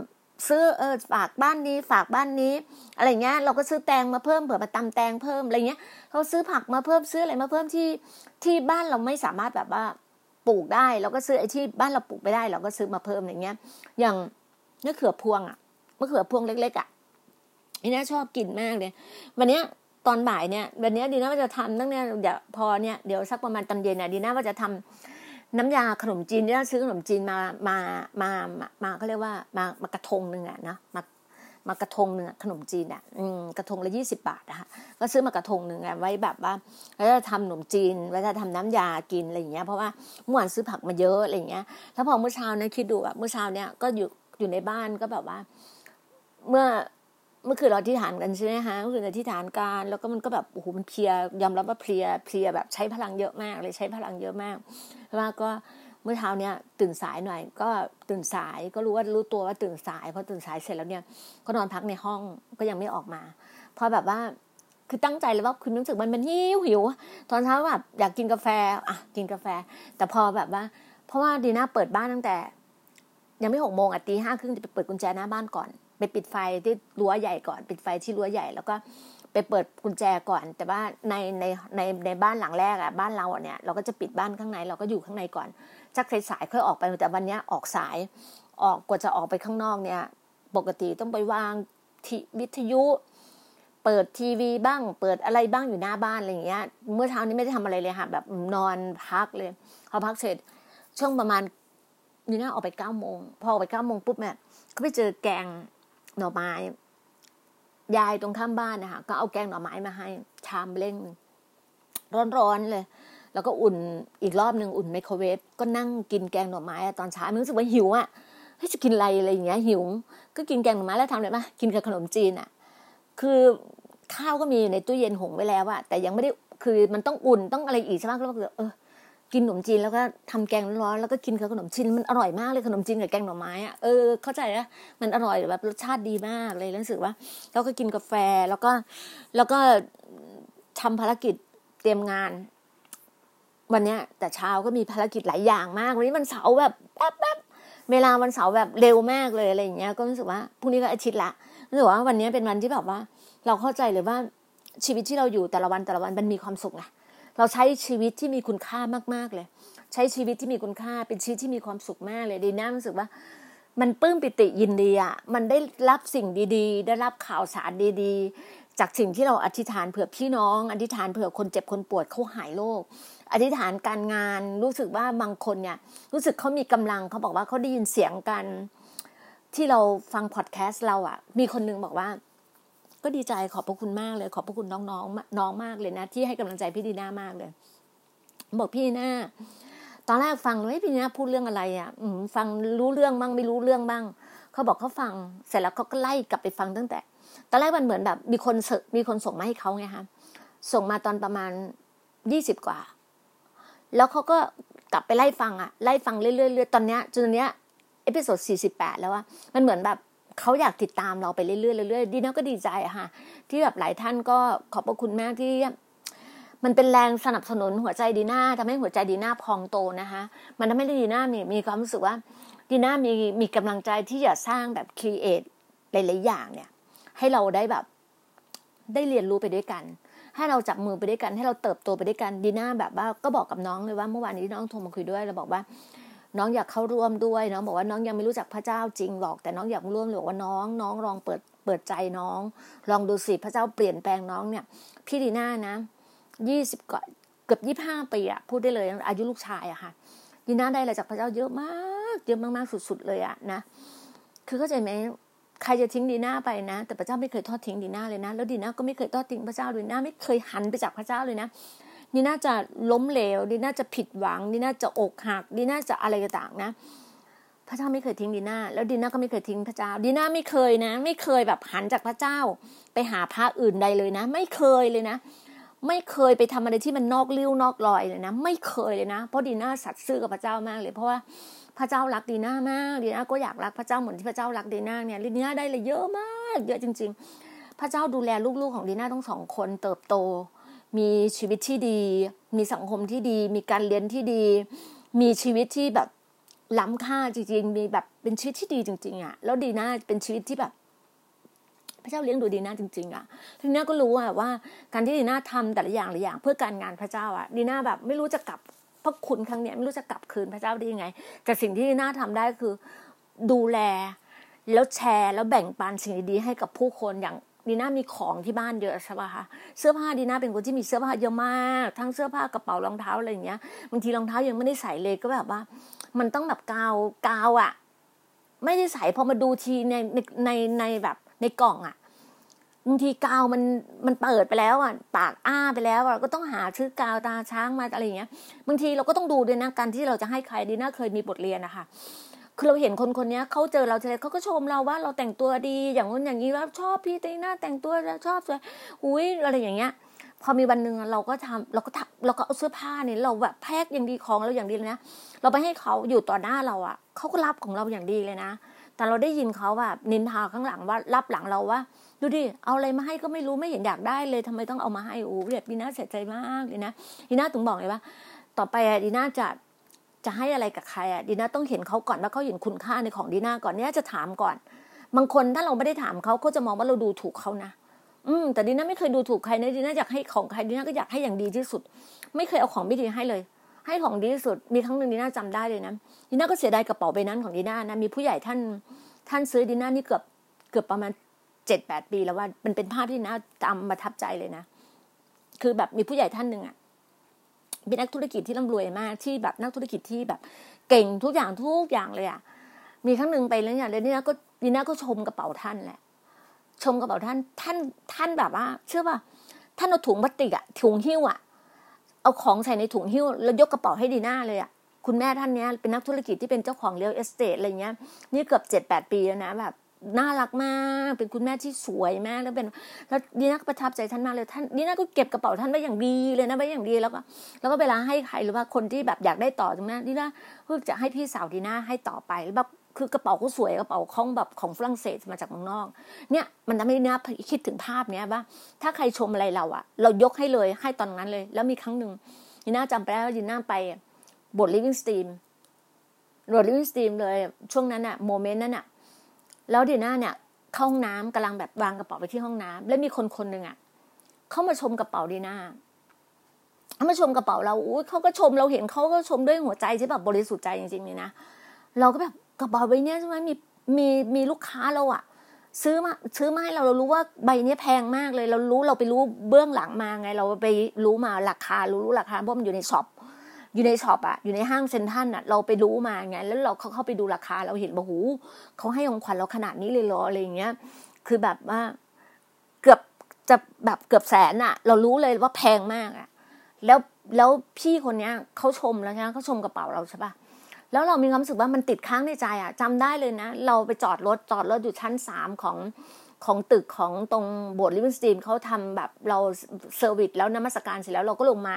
ซื้อเออฝากบ้านนี้ฝากบ้านนี้ อะไรเงี้ยเราก็ซื้อแตงมาเพิ่มเผื่อมาตำแตงเพิ่มอะไรเงี้ยเราซื้อผักมาเพิ่มซื้ออะไรมาเพิ่มที่ที่บ้านเราไม่สามารถแบบว่า ปลูกได้เราก็ซื้อไอ้ที่บ้านเราปลูกไม่ได้ เราก็ซื้อมาเพิ่มอย่างเงี้ย อย่างมะเขือพวงอะมะเขือพวงเล็ก ๆ อะนี่น่าชอบกินมากเลย วันเนี้ยตอนบ่ายเนี่ยวันนี้ดีน่าว่าจะทำตั้งเนี่ยเดี๋ยวพอเนี่ยเดี๋ยวสักประมาณตอนเย็นเนี่ยดีน่าว่าจะทำน้ำยาขนมจีนดีน่าซื้อขนมจีนมามามามาเขาเรียกว่ามามากระทงหนึ่งอะนะมา มากระทงหนึ่งขนมจีนอะกระทงละยี่สิบาทนะคะก็ซื้อมากระทงหนึ่งไว้แบบว่าแล้วจะทำขนมจีนแล้วจะทำน้ำยากินอะไรอย่างเงี้ยเพราะว่าเมื่อวานซื้อผักมาเยอะอะไรอย่างเงี้ยแล้วพอเมื่อเช้าเนี่ยคิดดูอะเมื่อเช้าเนี่ยก็อยู่อยู่ในบ้านก็แบบว่า เมื่อเมื่อคืนเราที่ฐานกันใช่ไหมคะเมื่อคืนเราที่ฐานการแล้วก็มันก็แบบโอ้โหมันเพลียยอมรับว่าเพลียเพลียแบบใช้พลังเยอะมากเลยใช้พลังเยอะมากแล้วก็ เมื่อเช้าเนี่ยตื่นสายหน่อย ก็ตื่นสายก็รู้ว่ารู้ตัวว่าตื่นสายพอตื่นสายเสร็จแล้วเนี่ยก็นอนพักในห้องก็ยังไม่ออกมาพอแบบว่าคือตั้งใจเลยว่าคุณรู้สึกมันมันหิวหิวตอนเช้าแบบอยากกินกาแฟอะกินกาแฟ แต่พอแบบว่า เพราะว่าดีน่าเปิดบ้านตั้งแต่ ยังไม่หกโมงอะตีห้าครึ่งจะไปเปิดกุญแจหน้าบ้านก่อนไปปิดไฟที่รั้วใหญ่ก่อน ปิดไฟที่รั้วใหญ่แล้วก็ ไปเปิดกุญแจก่อน แต่ว่าในในในในบ้านหลังแรกอะบ้านเราเนี่ยเราก็จะปิดบ้านข้างในเราก็อยู่ข้างในก่อนสักสายๆค่อยออกไปแต่วันนี้ออกสายออกกว่าจะออกไปข้างนอกเนี่ย ปกติต้องไปวางทีวิทยุ เปิดทีวีบ้าง เปิดอะไรบ้างอยู่หน้าบ้านอะไรอย่างเงี้ย เมื่อเช้านี้ไม่ได้ทำอะไรเลยค่ะแบบนอนพักเลยพอพักเสร็จช่วงประมาณนี่น่าออกไปเก้าโมงพอออกไปเก้าโมงปุ๊บเนี่ยก็ไปเจอแกงหน่อไม้ ยายตรงข้ามบ้านนะคะก็เอาแกงหน่อไม้มาให้ ชามเล่งร้อนๆเลย แล้วก็อุ่นอีกรอบหนึ่งอุ่นไมโครเวฟก็นั่งกินแกงหน่อไม้ตอนเช้ารู้สึกว่าหิวอะเฮ้ยจะกินอะไรอะไรอย่างเงี้ยหิว ก็กินแกงหน่อไม้แล้วทำอะไรมากินกับขนมจีนอะ คือข้าวก็มีอยู่ในตู้เย็นหงไว้แล้วอะแต่ยังไม่ได้คือมันต้องอุ่นต้องอะไรอีกใช่ไหมก็เลยเออ กินขนมจีนแล้วก็ทำแกงร้อนแล้วก็กินกับขนมจีนมันอร่อยมากเลยขนมจีนกับแกงหน่อไม้อะเออเข้าใจนะมันอร่อยแบบรสชาติดีมากเลยรู้สึกว่าแล้วก็กินกาแฟแล้วก็แล้วก็ทำภารกิจเตรียมงาน วันเนี้ย แต่เช้าก็มีภารกิจหลายอย่างมากวันนี้มันเสาร์แบบแป๊บแป๊บเวลาวันเสาร์แบบเร็วมากเลยอะไรอย่างเงี้ย ก็รู้สึกว่าพรุ่งนี้ก็อาทิตย์ละรู้สึกว่าวันนี้เป็นวันที่แบบว่า เราเข้าใจเลยว่าชีวิตที่เราอยู่แต่ละวันแต่ละวันมันมีความสุขไง เราใช้ชีวิตที่มีคุณค่ามากๆเลย ใช้ชีวิตที่มีคุณค่าเป็นชีวิตที่มีความสุขมากเลยดีน่ารู้สึกว่า มันปลื้มปิติยินดีอะมันได้รับสิ่งดีๆ ได้รับข่าวสารดีๆ จากสิ่งที่เราอธิษฐานเผื่อพี่น้อง อธิษฐานเผื่อคนเจ็บคนปวดเขาหายโรคอธิษฐานการงานรู้สึกว่าบางคนเนี่ย รู้สึกเขามีกำลังเขาบอกว่าเขาได้ยินเสียงกัน ที่เราฟังพอดแคสต์เราอะมีคนนึงบอกว่า ก็ดีใจขอบพระคุณมากเลย ขอบพระคุณน้องๆน้องมากเลยนะ ที่ให้กำลังใจพี่ดีน่ามากเลย บอกพี่ดีน่าตอนแรกฟังเลยพี่ดีน่าพูดเรื่องอะไรอะฟังรู้เรื่องบ้างไม่รู้เรื่องบ้างเขาบอกเขาฟัง เสร็จแล้วเขาก็ไล่กลับไปฟังตั้งแต่ตอนแรกมันเหมือนแบบ มีคนมีคนส่งมาให้เขาไงคะส่งมาตอนประมาณยี่สิบกว่า แล้วเขาก็กลับไปไล่ฟังอะไล่ฟังเรื่อยๆตอนเนี้ยจนเนี้ย episode สี่สิบแปดแล้วว่ามันเหมือนแบบ เขาอยากติดตามเราไปเรื่อยๆเรื่อยๆดีน่าก็ดีใจค่ะ ที่แบบหลายท่านก็ขอบพระคุณมากที่มันเป็นแรงสนับสนุนหัวใจดีน่าทำให้หัวใจดีน่าพองโตนะคะ มันทำให้ดีน่ามีมีความรู้สึกว่าดีน่ามีมีกำลังใจที่จะสร้างแบบครีเอทหลายๆอย่างเนี่ย ให้เราได้แบบได้เรียนรู้ไปด้วยกัน ให้เราจับมือไปด้วยกัน ให้เราเติบโตไปด้วยกันดีน่าแบบว่าก็บอกกับน้องเลยว่าเมื่อวานนี้น้องโทรมาคุยด้วยเราบอกว่า น้องอยากเข้าร่วมด้วยน้องบอกว่าน้องยังไม่รู้จักพระเจ้าจริงหรอก แต่น้องอยากร่วมหรือว่าน้อง น้องลองเปิดเปิดใจน้อง ลองดูสิพระเจ้าเปลี่ยนแปลงน้องเนี่ย พี่ดีน่านะยี่สิบกว่าเกือบยี่ห้าปีอะพูดได้เลยอายุลูกชายอะค่ะดีน่าได้อะไรจากพระเจ้าเยอะมากเยอะมากๆสุด ๆ เลยอะนะคือเข้าใจไหมใครจะทิ้งดีน่าไปนะ แต่พระเจ้าไม่เคยทอดทิ้งดีน่าเลยนะ แล้วดีน่าก็ไม่เคยทอดทิ้งพระเจ้าเลยนะไม่เคยหันไปจากพระเจ้าเลยนะ นี่น่าจะล้มเหลวนี่น่าจะผิดหวังนี่น่าจะอกหักนี่น่าจะอะไรต่างๆนะพระเจ้าไม่เคยทิ้งดีน่าแล้วดีน่าก็ไม่เคยทิ้งพระเจ้าดีน่าไม่เคยนะ ไม่เคยแบบหันจากพระเจ้า ไปหาพระอื่นใดเลยนะ ไม่เคยเลยนะ ไม่เคยไปทำอะไรที่มันนอกเลี้ยวนอกลอยเลยนะ ไม่เคยเลยนะ เพราะดีน่าสัตย์ซื่อกับพระเจ้ามากเลย เพราะว่าพระเจ้ารักดีน่ามากดีน่าก็อยากรักพระเจ้าเหมือนที่พระเจ้ารักดีน่าเนี่ยดีน่าได้เลยเยอะมาก เยอะจริง ๆ พระเจ้าดูแลลูกๆของดีน่าทั้งสองคนเติบโต มีชีวิตที่ดี มีสังคมที่ดี มีการเรียนที่ดี มีชีวิตที่แบบล้ำค่าจริงๆ มีแบบเป็นชีวิตที่ดีจริงๆอะ แล้วดีน่าเป็นชีวิตที่แบบ พระเจ้าเลี้ยงดูดีน่าจริง ๆอะทีนี้ก็รู้ว่าการที่ดีน่าทำแต่ละอย่างหลายอย่าง เพื่อการงานพระเจ้าอะดีน่าแบบไม่รู้จะกลับพระคุณครั้งนี้ไม่รู้จะกลับคืนพระเจ้าได้ยังไง แต่สิ่งที่ดีน่าทำได้คือดูแลแล้วแชร์แล้วแบ่งปันสิ่งดีๆให้กับผู้คนอย่าง ดีน่ามีของที่บ้านเยอะใช่ป่ะคะเสื้อผ้าดีน่าเป็นคนที่มีเสื้อผ้าเยอะมาก ทั้งเสื้อผ้ากระเป๋ารองเท้าอะไรอย่างเงี้ยบางทีรองเท้ายังไม่ได้ใส่เลยก็แบบว่า มันต้องแบบกาวกาวอะ ไม่ได้ใส่พอมาดูทีในในในแบบในกล่องอะบางทีกาวมันมันเปิดไปแล้วอะปากอ้าไปแล้วอะก็ต้องหาซื้อกาวตาช้างมาอะไรอย่างเงี้ย บางทีเราก็ต้องดูด้วยนะการที่เราจะให้ใครดีน่าเคยมีบทเรียนนะคะ คือเราเห็นคนคนนี้เขาเจอเราเจอเขาก็ชมเราว่าเราแต่งตัวดี อย่างนู้นอย่างนี้ว่าชอบพี่ตีน่าแต่งตัวชอบสวยอุ้ยอะไรอย่างเงี้ย พอมีวันหนึ่งเราก็ทำเราก็ทำเราก็เอาเสื้อผ้าเนี่ยเราแบบแพ็คอย่างดีของเราอย่างดีเลยนะเราไปให้เขาอยู่ต่อหน้าเราอะเขาก็รับของเราอย่างดีเลยนะ แต่เราได้ยินเขาแบบนินทาข้างหลังว่ารับหลังเราว่าดูดิ เอาอะไรมาให้ก็ไม่รู้ไม่เห็นอยากได้เลยทำไมต้องเอามาให้โอ้แบบดีน่าเสียใจมากเลยนะดีน่าถึงบอกเลยว่า ต่อไปดีน่าจะ จะให้อะไรกับใครอะดีน่าต้องเห็นเขาก่อนว่าเขาเห็นคุณค่าในของดีน่าก่อนเนี่ยจะถามก่อน บางคนถ้าเราไม่ได้ถามเขาเขาจะมองว่าเราดูถูกเขานะอืมแต่ดีน่าไม่เคยดูถูกใครนะดีน่าอยากให้ของใครดีน่าก็อยากให้อย่างดีที่สุด ไม่เคยเอาของไม่ดีให้เลย ให้ของดีที่สุด มีครั้งหนึ่งดีน่าจำได้เลยนะดีน่าก็เสียดายกระเป๋าใบนั้นของดีน่านะมีผู้ใหญ่ท่านท่านซื้อดีน่านี่เกือบเกือบประมาณเจ็ดแปดปีแล้วว่ามันเป็นภาพที่น่าจำประทับใจเลยนะคือแบบมีผู้ใหญ่ท่านหนึ่งอะ เป็นนักธุรกิจที่ร่ำรวยมาก ที่แบบนักธุรกิจที่แบบเก่งทุกอย่างทุกอย่างเลยอะมีครั้งหนึ่งไปแล้วเนี่ยแล้วดีน่ก็ดีน่าก็ชมกระเป๋าท่านแหละ ชมกระเป๋าท่านท่านท่านแบบว่า เชื่อป่ะท่านเอาถุงพลาสติกอะถุงหิ้วอะเอาของใส่ในถุงหิ้วแล้วยกกระเป๋าให้ดีน่าเลยอะคุณแม่ท่านเนี้ยเป็นนักธุรกิจที่เป็นเจ้าของ real estate อะไรเงี้ย นี่เกือบเจ็ดแปดปีแล้วนะแบบ น่ารักมาก เป็นคุณแม่ที่สวยมากแล้วเป็น แล้วดีน่าก็ประทับใจท่านมากเลยท่านดีน่าก็เก็บกระเป๋าท่านไว้อย่างดีเลยนะไว้อย่างดีแล้วก็ แล้วก็เวลาให้ใครหรือว่าคนที่แบบอยากได้ต่อตรงนั้นดีน่าเพื่อจะให้พี่สาวดีน่าให้ต่อไปแล้วแบบคือกระเป๋าก็สวยกระเป๋าของแบบของฝรั่งเศสมาจากเมืองนอก เนี่ยมันทำให้น่าคิดถึงภาพเนี้ยว่าถ้าใครชมอะไรเราอะเรายกให้เลยให้ตอนนั้นเลย แล้วมีครั้งหนึ่งยีน่าจำไปแล้วยีน่าไปบทลิฟวิ่งสตรีมบทลิฟวิ่งสตรีมเลย ช่วงนั้นอะโมเมนต์นั้นอะ แล้วดีน่าเนี่ยเข้าห้องน้ำกำลังแบบวางกระเป๋าไปที่ห้องน้ำแล้วมีคนคนหนึ่งอะเข้ามาชมกระเป๋าดีน่าเขามาชมกระเป๋าเราอุ้ยเขาก็ชมเราเห็นเขาก็ชมด้วยหัวใจที่แบบบริสุทธิ์ใจจริงๆเลยนะเราก็แบบกระเป๋าใบนี้ใช่ไหมมีมีมีลูกค้าเราอะซื้อมาซื้อมาให้เราเรารู้ว่าใบนี้แพงมากเลย เรารู้เราไปรู้เบื้องหลังมาไง เราไปรู้มาราคารู้รู้ราคาเพราะมันอยู่ใน shop อยู่ใน shop อะอยู่ในห้างเซ็นทรัลอะเราไปรู้มาไงแล้วเราเขาเข้าไปดูราคาเราเห็นว่าหูเขาให้ของขวัญเราขนาดนี้เลยเหรออะไรเงี้ย คือแบบว่าเกือบจะแบบเกือบแสนอะเรารู้เลยว่าแพงมากอะแล้วแล้วพี่คนเนี้ยเขาชมแล้วใช่ไหมเขาชมกระเป๋าเราใช่ปะแล้วเรามีความรู้สึกว่ามันติดค้างในใจอะจำได้เลยนะ เราไปจอดรถจอดรถอยู่ชั้นสามของของตึกของตรงโบสถ์ลิฟวิ่งสตีมเขาทำแบบเราเซอร์วิสแล้วนมัสการเสร็จแล้วเราก็ลงมา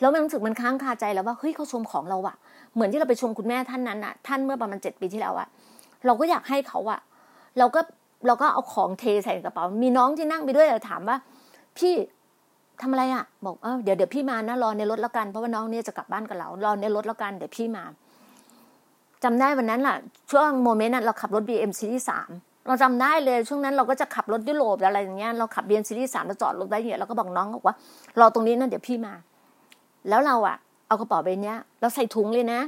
แล้วมันรู้สึกมันค้างคาใจแล้วว่าเฮ้ยเขาชมของเราอะเหมือนที่เราไปชมคุณแม่ท่านนั้นอะท่านเมื่อประมาณเจ็ดปีที่แล้วอะเราก็อยากให้เขาอะเราก็เราก็เอาของเทใส่กระเป๋า มีน้องที่นั่งไปด้วยเราถามว่า พี่ทำอะไรอะบอกเออเดี๋ยวเดี๋ยวพี่มานะรอในรถแล้วกันเพราะว่าน้องเนี่ยจะกลับบ้านกับเรารอในรถแล้วกันเดี๋ยวพี่มาจำได้วันนั้นแหละช่วงโมเมนต์นั้นเราขับรถ BM ซีรีส์สามเราจำได้เลยช่วงนั้นเราก็จะขับรถยุโรปอะไรอย่างเงี้ยเราขับ BM ซีรีส์สามเราจอดรถไว้เนี่ยเราก็บอกน้องบอกว่า รอตรงนี้นะเดี๋ยวพี่มา แล้วเราอะเอากระเป๋าใบเนี้ยเราใส่ถุงเลยนะ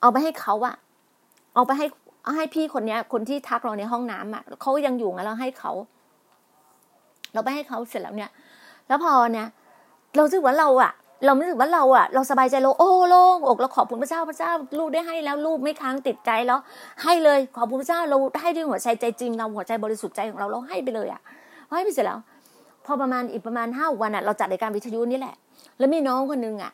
เอาไปให้เขาอะเอาไปให้ให้พี่คนเนี้ย คนที่ทักเราในห้องน้ำอะเขายังอยู่ไงเราให้เขา เราไปให้เขาเสร็จแล้วเนี่ย แล้วพอเนี่ย เราสึกว่าเราอะเราไม่รู้สึกว่าเราอะเราสบายใจเราโอ้โล่งอกเราขอบคุณพระเจ้าพระเจ้า ลูกได้ให้แล้วลูกไม่ค้างติดใจแล้ว ให้เลยขอบคุณพระเจ้าเราให้ด้วยหัวใจใจจริงเราหัวใจบริสุทธิ์ใจของเราเราให้ไปเลยอะให้ไปเสร็จแล้ว พอประมาณอีกประมาณห้าวันอะเราจัดรายการวิทยุนี่แหละ แล้วมีน้องคนนึงอะ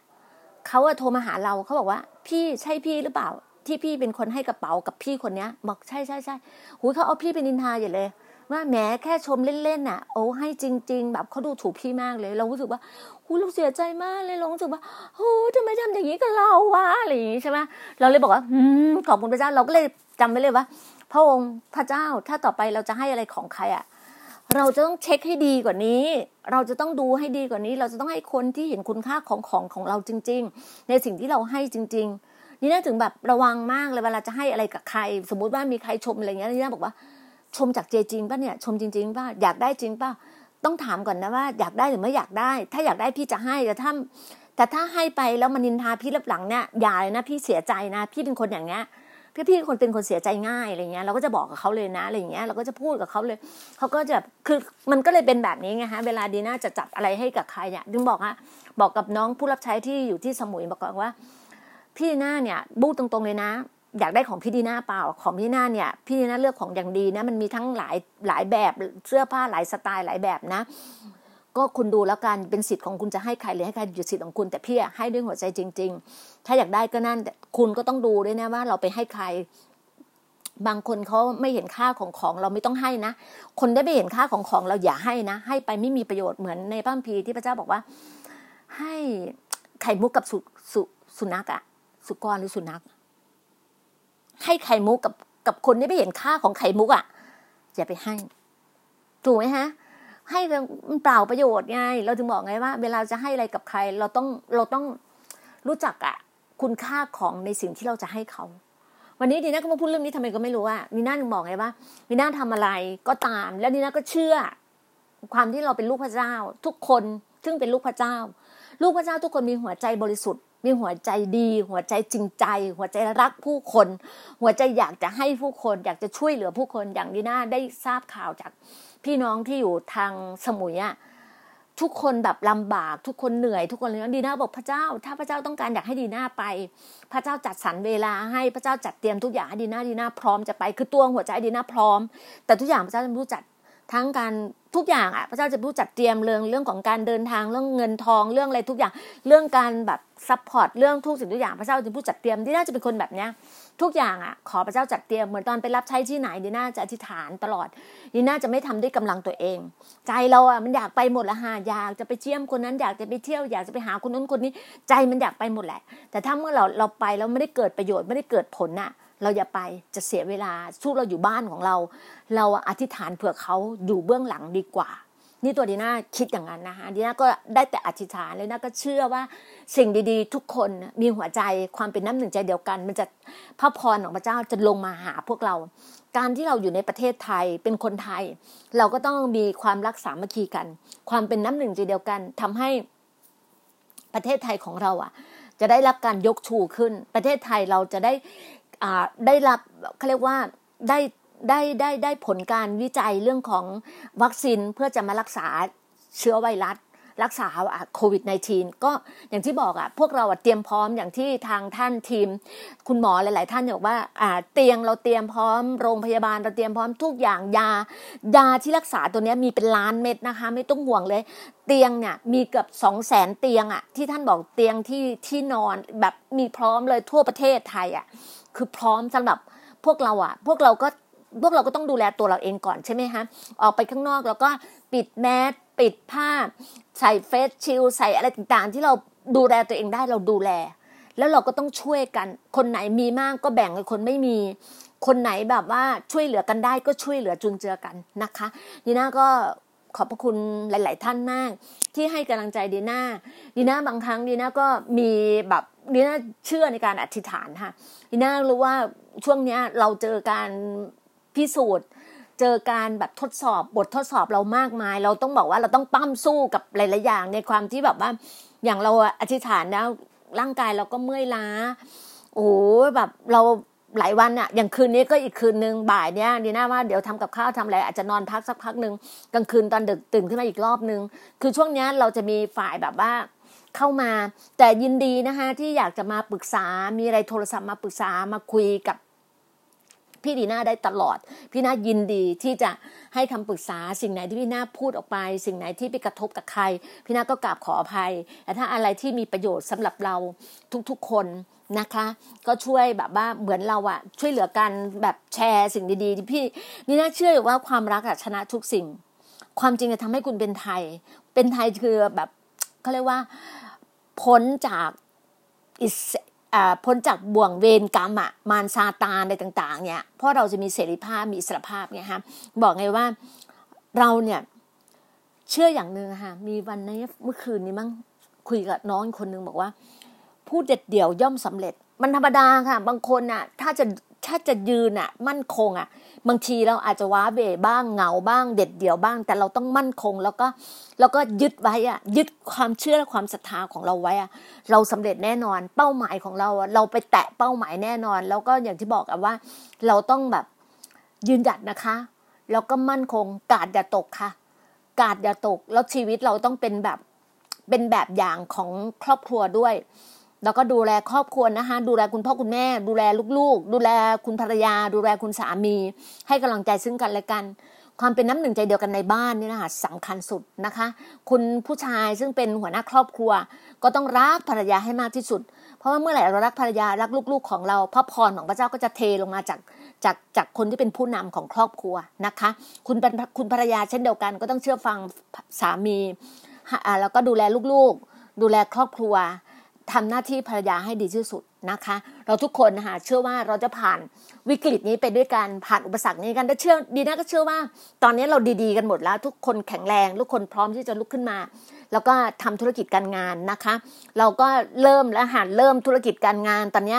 เขาอะโทรมาหาเราเขาบอกว่า พี่ใช่พี่หรือเปล่า ที่พี่เป็นคนให้กระเป๋ากับพี่คนเนี้ยบอกใช่ใช่ใช่หูเขาเอาพี่เป็นนินทาอย่าเลย ว่าแหมแค่ชมเล่นๆน่ะ โอ้ให้จริง ๆ แบบเขาดูถูกพี่มากเลย เรารู้สึกว่าหูเราเสียใจมากเลยเรารู้สึกว่าโอ้ทำไมทำอย่างนี้กับเราวะอะไรอย่างนี้ใช่ไหมเราเลยบอกว่าอืมขอบคุณพระเจ้าเราก็เลยจำไว้เลยว่าพระองค์พระเจ้าถ้าต่อไปเราจะให้อะไรของใครอะ เราจะต้องเช็คให้ดีกว่านี้ เราจะต้องดูให้ดีกว่านี้ เราจะต้องให้คนที่เห็นคุณค่าของของของเราจริง ๆ ในสิ่งที่เราให้จริง ๆ นี่น่าถึงแบบระวังมากเลยเวลาจะให้อะไรกับใคร สมมุติว่ามีใครชมอะไรเงี้ยนี่น่าบอกว่า ชมจากเจจริงป่ะเนี่ย ชมจริงๆป่ะอยากได้จริงป่ะต้องถามก่อนนะว่าอยากได้หรือไม่อยากได้ ถ้าอยากได้พี่จะให้แต่ถ้าแต่ถ้าให้ไปแล้วมันนินทาพี่รับหลังเนี่ยอย่าเลยนะพี่เสียใจนะ พี่เป็นคนอย่างเงี้ย พี่พี่คนเป็นคนเสียใจง่ายอะไรเงี้ยเราก็จะบอกกับเขาเลยนะอะไรเงี้ยเราก็จะพูดกับเขาเลยเขาก็จะคือมันก็เลยเป็นแบบนี้ไงฮะเวลาดีน่าจะจัดอะไรให้กับใครเนี่ยดึงบอกฮะบอกกับน้องผู้รับใช้ที่อยู่ที่สมุยบอกว่า พี่หน้าเนี่ยบูดตรงๆเลยนะอยากได้ของพี่ดีน่าเปล่าของพี่ดีน่าเนี่ยพี่ดีน่าเลือกของอย่างดีนะ มันมีทั้งหลายหลายแบบเสื้อผ้าหลายสไตล์หลายแบบนะ ก็คุณดูแล้วกันเป็นสิทธิ์ของคุณจะให้ใครหรือให้ใครอยู่สิทธิ์ของคุณ แต่พี่ให้ด้วยหัวใจจริง ๆ ถ้าอยากได้ก็นั่นคุณก็ต้องดูด้วยนะว่าเราไปให้ใคร บางคนเขาไม่เห็นค่าของของเราไม่ต้องให้นะ คนได้ไม่เห็นค่าของของเราอย่าให้นะ ให้ไปไม่มีประโยชน์เหมือนในพระคัมภีร์ที่พระเจ้าบอกว่า ให้ไข่มุกกับสุสุสุนัขอะสุกรหรือสุนัข ให้ไข่มุกกับกับคนที่ไม่เห็นค่าของไข่มุกอะอย่าไปให้ ถูกไหมฮะ ให้มันเปล่าประโยชน์ไง เราถึงบอกไงว่า เวลาจะให้อะไรกับใคร เราต้องเราต้องรู้จักอะคุณค่าของในสิ่งที่เราจะให้เขา วันนี้ดีน่าก็มาพูดเรื่องนี้ทำไมก็ไม่รู้ว่าดีน่าถึงบอกไงว่าดีน่าทำอะไรก็ตาม แล้วดีน่าก็เชื่อ ความที่เราเป็นลูกพระเจ้า ทุกคนซึ่งเป็นลูกพระเจ้า ลูกพระเจ้าทุกคนมีหัวใจบริสุทธิ์มีหัวใจดี หัวใจจริงใจ หัวใจรักผู้คน หัวใจอยากจะให้ผู้คน อยากจะช่วยเหลือผู้คนอย่างดีน่าได้ทราบข่าวจาก พี่น้องที่อยู่ทางสมุยอะทุกคนแบบลำบากทุกคนเหนื่อยทุกคนเลยดีน่าบอกพระเจ้า ถ้าพระเจ้าต้องการอยากให้ดีน่าไป พระเจ้าจัดสรรเวลาให้พระเจ้าจัดเตรียมทุกอย่างให้ดีน่าดีน่าพร้อมจะไปคือตัวหัวใจดีน่าพร้อม แต่ทุกอย่างพระเจ้าจะผู้จัดทั้งการทุกอย่างอะพระเจ้าจะผู้จัดเตรียมเรื่องเรื่องของการเดินทางเรื่องเงินทองเรื่องอะไรทุกอย่าง เรื่องการแบบ support เรื่องทุกสิ่งทุกอย่างพระเจ้าจะผู้จัดเตรียมดีน่าจะเป็นคนแบบเนี้ย ทุกอย่างอะขอพระเจ้าจัดเตรียมเหมือนตอนไปรับใช้ที่ไหนดีน่าจะอธิษฐานตลอดดีน่าจะไม่ทำด้วยกำลังตัวเอง ใจเราอะมันอยากไปหมดละฮะอยากจะไปเยี่ยมคนนั้นอยากจะไปเที่ยวอยากจะไปหาคนนั้นคนนี้ ใจมันอยากไปหมดแหละ แต่ถ้าเมื่อเราเราไปแล้วไม่ได้เกิดประโยชน์ไม่ได้เกิดผลน่ะ เราอย่าไปจะเสียเวลาสู้เราอยู่บ้านของเรา เราอธิษฐานเผื่อเขาอยู่เบื้องหลังดีกว่า นี่ตัวดีน่าคิดอย่างนั้นนะคะดีน่าก็ได้แต่อธิษฐานเลยนะก็เชื่อว่าสิ่งดีๆ ทุกคนมีหัวใจความเป็นน้ำหนึ่งใจเดียวกัน มันจะพระพรของพระเจ้าจะลงมาหาพวกเรา การที่เราอยู่ในประเทศไทยเป็นคนไทย เราก็ต้องมีความรักสามัคคีกัน ความเป็นน้ำหนึ่งใจเดียวกันทำให้ประเทศไทยของเราอะ จะได้รับการยกชูขึ้น ประเทศไทยเราจะได้ได้รับเขาเรียกว่าได้ ได้ได้ได้ผลการวิจัยเรื่องของวัคซีนเพื่อจะมารักษาเชื้อไวรัสรักษาโควิด -19 ก็อย่างที่บอกอะพวกเราเตรียมพร้อมอย่างที่ทางท่านทีม คุณหมอหลาย ๆ ท่านบอกว่าเตียงเราเตรียมพร้อมโรงพยาบาลเราเตรียมพร้อมทุกอย่างยายาที่รักษาตัวนี้มีเป็นล้านเม็ดนะคะ ไม่ต้องห่วงเลย เตียงเนี่ยมีเกือบสองแสนเตียงอะที่ท่านบอกเตียงที่ที่นอนแบบมีพร้อมเลยทั่วประเทศไทยอะคือพร้อมสำหรับพวกเราอะพวกเราก็ พวกเราก็ต้องดูแลตัวเราเองก่อนใช่ไหมคะออกไปข้างนอกแล้วก็ปิดแมสปิดผ้า ใส่เฟสชิลใส่อะไรต่างๆ ที่เราดูแลตัวเองได้เราดูแล แล้วเราก็ต้องช่วยกัน คนไหนมีมากก็แบ่งกับคนไม่มี คนไหนแบบว่าช่วยเหลือกันได้ก็ช่วยเหลือจุนเจือกันนะคะดีน่าก็ขอบพระคุณหลาย ๆ ท่านมาก ที่ให้กำลังใจดีน่าดีน่าบางครั้งดีน่าก็มีแบบดีน่าเชื่อในการอธิษฐานค่ะดีน่ารู้ว่าช่วงเนี้ยเราเจอการ พิสูจน์ เจอการแบบทดสอบบททดสอบเรามากมาย เราต้องบอกว่าเราต้องปั้มสู้กับหลายๆอย่างในความที่แบบว่า อย่างเราอธิษฐานแล้วร่างกายเราก็เมื่อยล้า โอ้แบบเราหลายวันอะอย่างคืนนี้ก็อีกคืนนึงบ่ายเนี้ยดีน่าว่าเดี๋ยวทำกับข้าวทำอะไรอาจจะนอนพักสักพักหนึ่งกลางคืนตอนดึกตื่นขึ้นมาอีกรอบนึง คือช่วงนี้เราจะมีฝ่ายแบบว่าเข้ามา แต่ยินดีนะคะที่อยากจะมาปรึกษา มีอะไรโทรศัพท์มาปรึกษามาคุยกับ พี่ดีน่าได้ตลอด พี่น่ายินดีที่จะให้คำปรึกษาสิ่งไหนที่พี่น่าพูดออกไป สิ่งไหนที่ไปกระทบกับใคร พี่น่าก็กราบขออภัยแต่ถ้าอะไรที่มีประโยชน์สำหรับเราทุกๆคนนะคะ ก็ช่วยแบบว่าเหมือนเราอะช่วยเหลือกันแบบแชร์สิ่งดีๆพี่นี่น่าเชื่อว่าความรักอะชนะทุกสิ่ง ความจริงจะทำให้คุณเป็นไทย เป็นไทยคือแบบเขาเรียกว่าพ้นจากอิส พ้นจากบ่วงเวรกรรมอะมารซาตานอะไรต่าง ๆ เนี่ยเพราะเราจะมีเสรีภาพมีอิสรภาพเนี่ยฮะบอกไงว่าเราเนี่ยเชื่ออย่างหนึ่งค่ะมีวันนี้เมื่อคืนนี้มั้งคุยกับน้องคนนึงบอกว่า พูดเด็ดเดี่ยวย่อมสำเร็จ มันธรรมดาค่ะ บางคนน่ะ ถ้าจะถ้าจะยืนอะ มั่นคงอะ บางทีเราอาจจะว้าเบบ้างเหงาบ้าง เด็ดเดี่ยวบ้าง แต่เราต้องมั่นคง แล้วก็แล้วก็ยึดไว้อะยึดความเชื่อและความศรัทธาของเราไว้อะเราสำเร็จแน่นอนเป้าหมายของเราเราไปแตะเป้าหมายแน่นอน แล้วก็อย่างที่บอกอะว่า เราต้องแบบยืนหยัดนะคะ แล้วก็มั่นคงกาดอย่าตกค่ะ กาดอย่าตกแล้วชีวิตเราต้องเป็นแบบเป็นแบบอย่างของครอบครัวด้วย แล้วก็ดูแลครอบครัวนะคะ ดูแลคุณพ่อคุณแม่ ดูแลลูกๆ ดูแลคุณภรรยา ดูแลคุณสามี ให้กำลังใจซึ่งกันและกัน ความเป็นน้ำหนึ่งใจเดียวกันในบ้านนี่นะคะสำคัญสุดนะคะ คุณผู้ชายซึ่งเป็นหัวหน้าครอบครัว ก็ต้องรักภรรยาให้มากที่สุด เพราะว่าเมื่อไหร่เรารักภรรยารักลูกๆของเราพระพรของพระเจ้าก็จะเทลงมาจากจากจากคนที่เป็นผู้นำของครอบครัวนะคะ คุณเป็นคุณภรรยาเช่นเดียวกัน ก็ต้องเชื่อฟังสามีแล้วก็ดูแลลูกๆ ดูแลครอบครัว ทำหน้าที่ภรรยาให้ดีที่สุดนะคะ เราทุกคนนะคะเชื่อว่าเราจะผ่านวิกฤตนี้ไปด้วยกันผ่านอุปสรรคนี้กันแต่เชื่อดีนะก็เชื่อว่า ตอนนี้เราดีๆกันหมดแล้ว ทุกคนแข็งแรงทุกคนพร้อมที่จะลุกขึ้นมา แล้วก็ทำธุรกิจการงานนะคะ เราก็เริ่มแล้วหันเริ่มธุรกิจการงานตอนนี้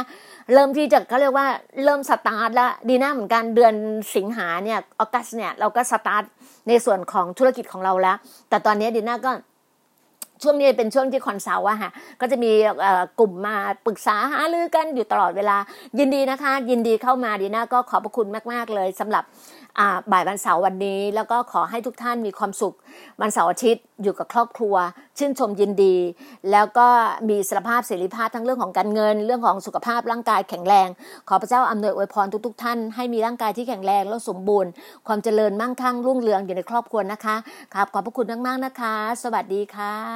เริ่มที่จะเขาเรียกว่าเริ่มสตาร์ทแล้วดีน่าเหมือนกันเดือนสิงหาเนี่ย August เนี่ยเราก็สตาร์ทในส่วนของธุรกิจของเราแล้ว แต่ตอนนี้ดีน่าก็ ช่วงนี้เป็นช่วงที่ consult อะค่ะก็จะมีกลุ่มมาปรึกษาหารือกันอยู่ตลอดเวลา ยินดีนะคะ ยินดีเข้ามาดีน่าก็ขอบพระคุณมาก ๆ เลยสำหรับบ่ายวันเสาร์วันนี้ แล้วก็ขอให้ทุกท่านมีความสุขวันเสาร์อาทิตย์อยู่กับครอบครัว ชื่นชมยินดี แล้วก็มีสรภาพเสรีภาพทั้งเรื่องของการเงิน เรื่องของสุขภาพร่างกายแข็งแรง ขอพระเจ้าอำนวยอวยพรทุกๆ ท่านให้มีร่างกายที่แข็งแรงและสมบูรณ์ ความเจริญมั่งคั่งรุ่งเรืองอยู่ในครอบครัวนะคะครับขอบพระคุณมากๆนะคะ สวัสดีค่ะ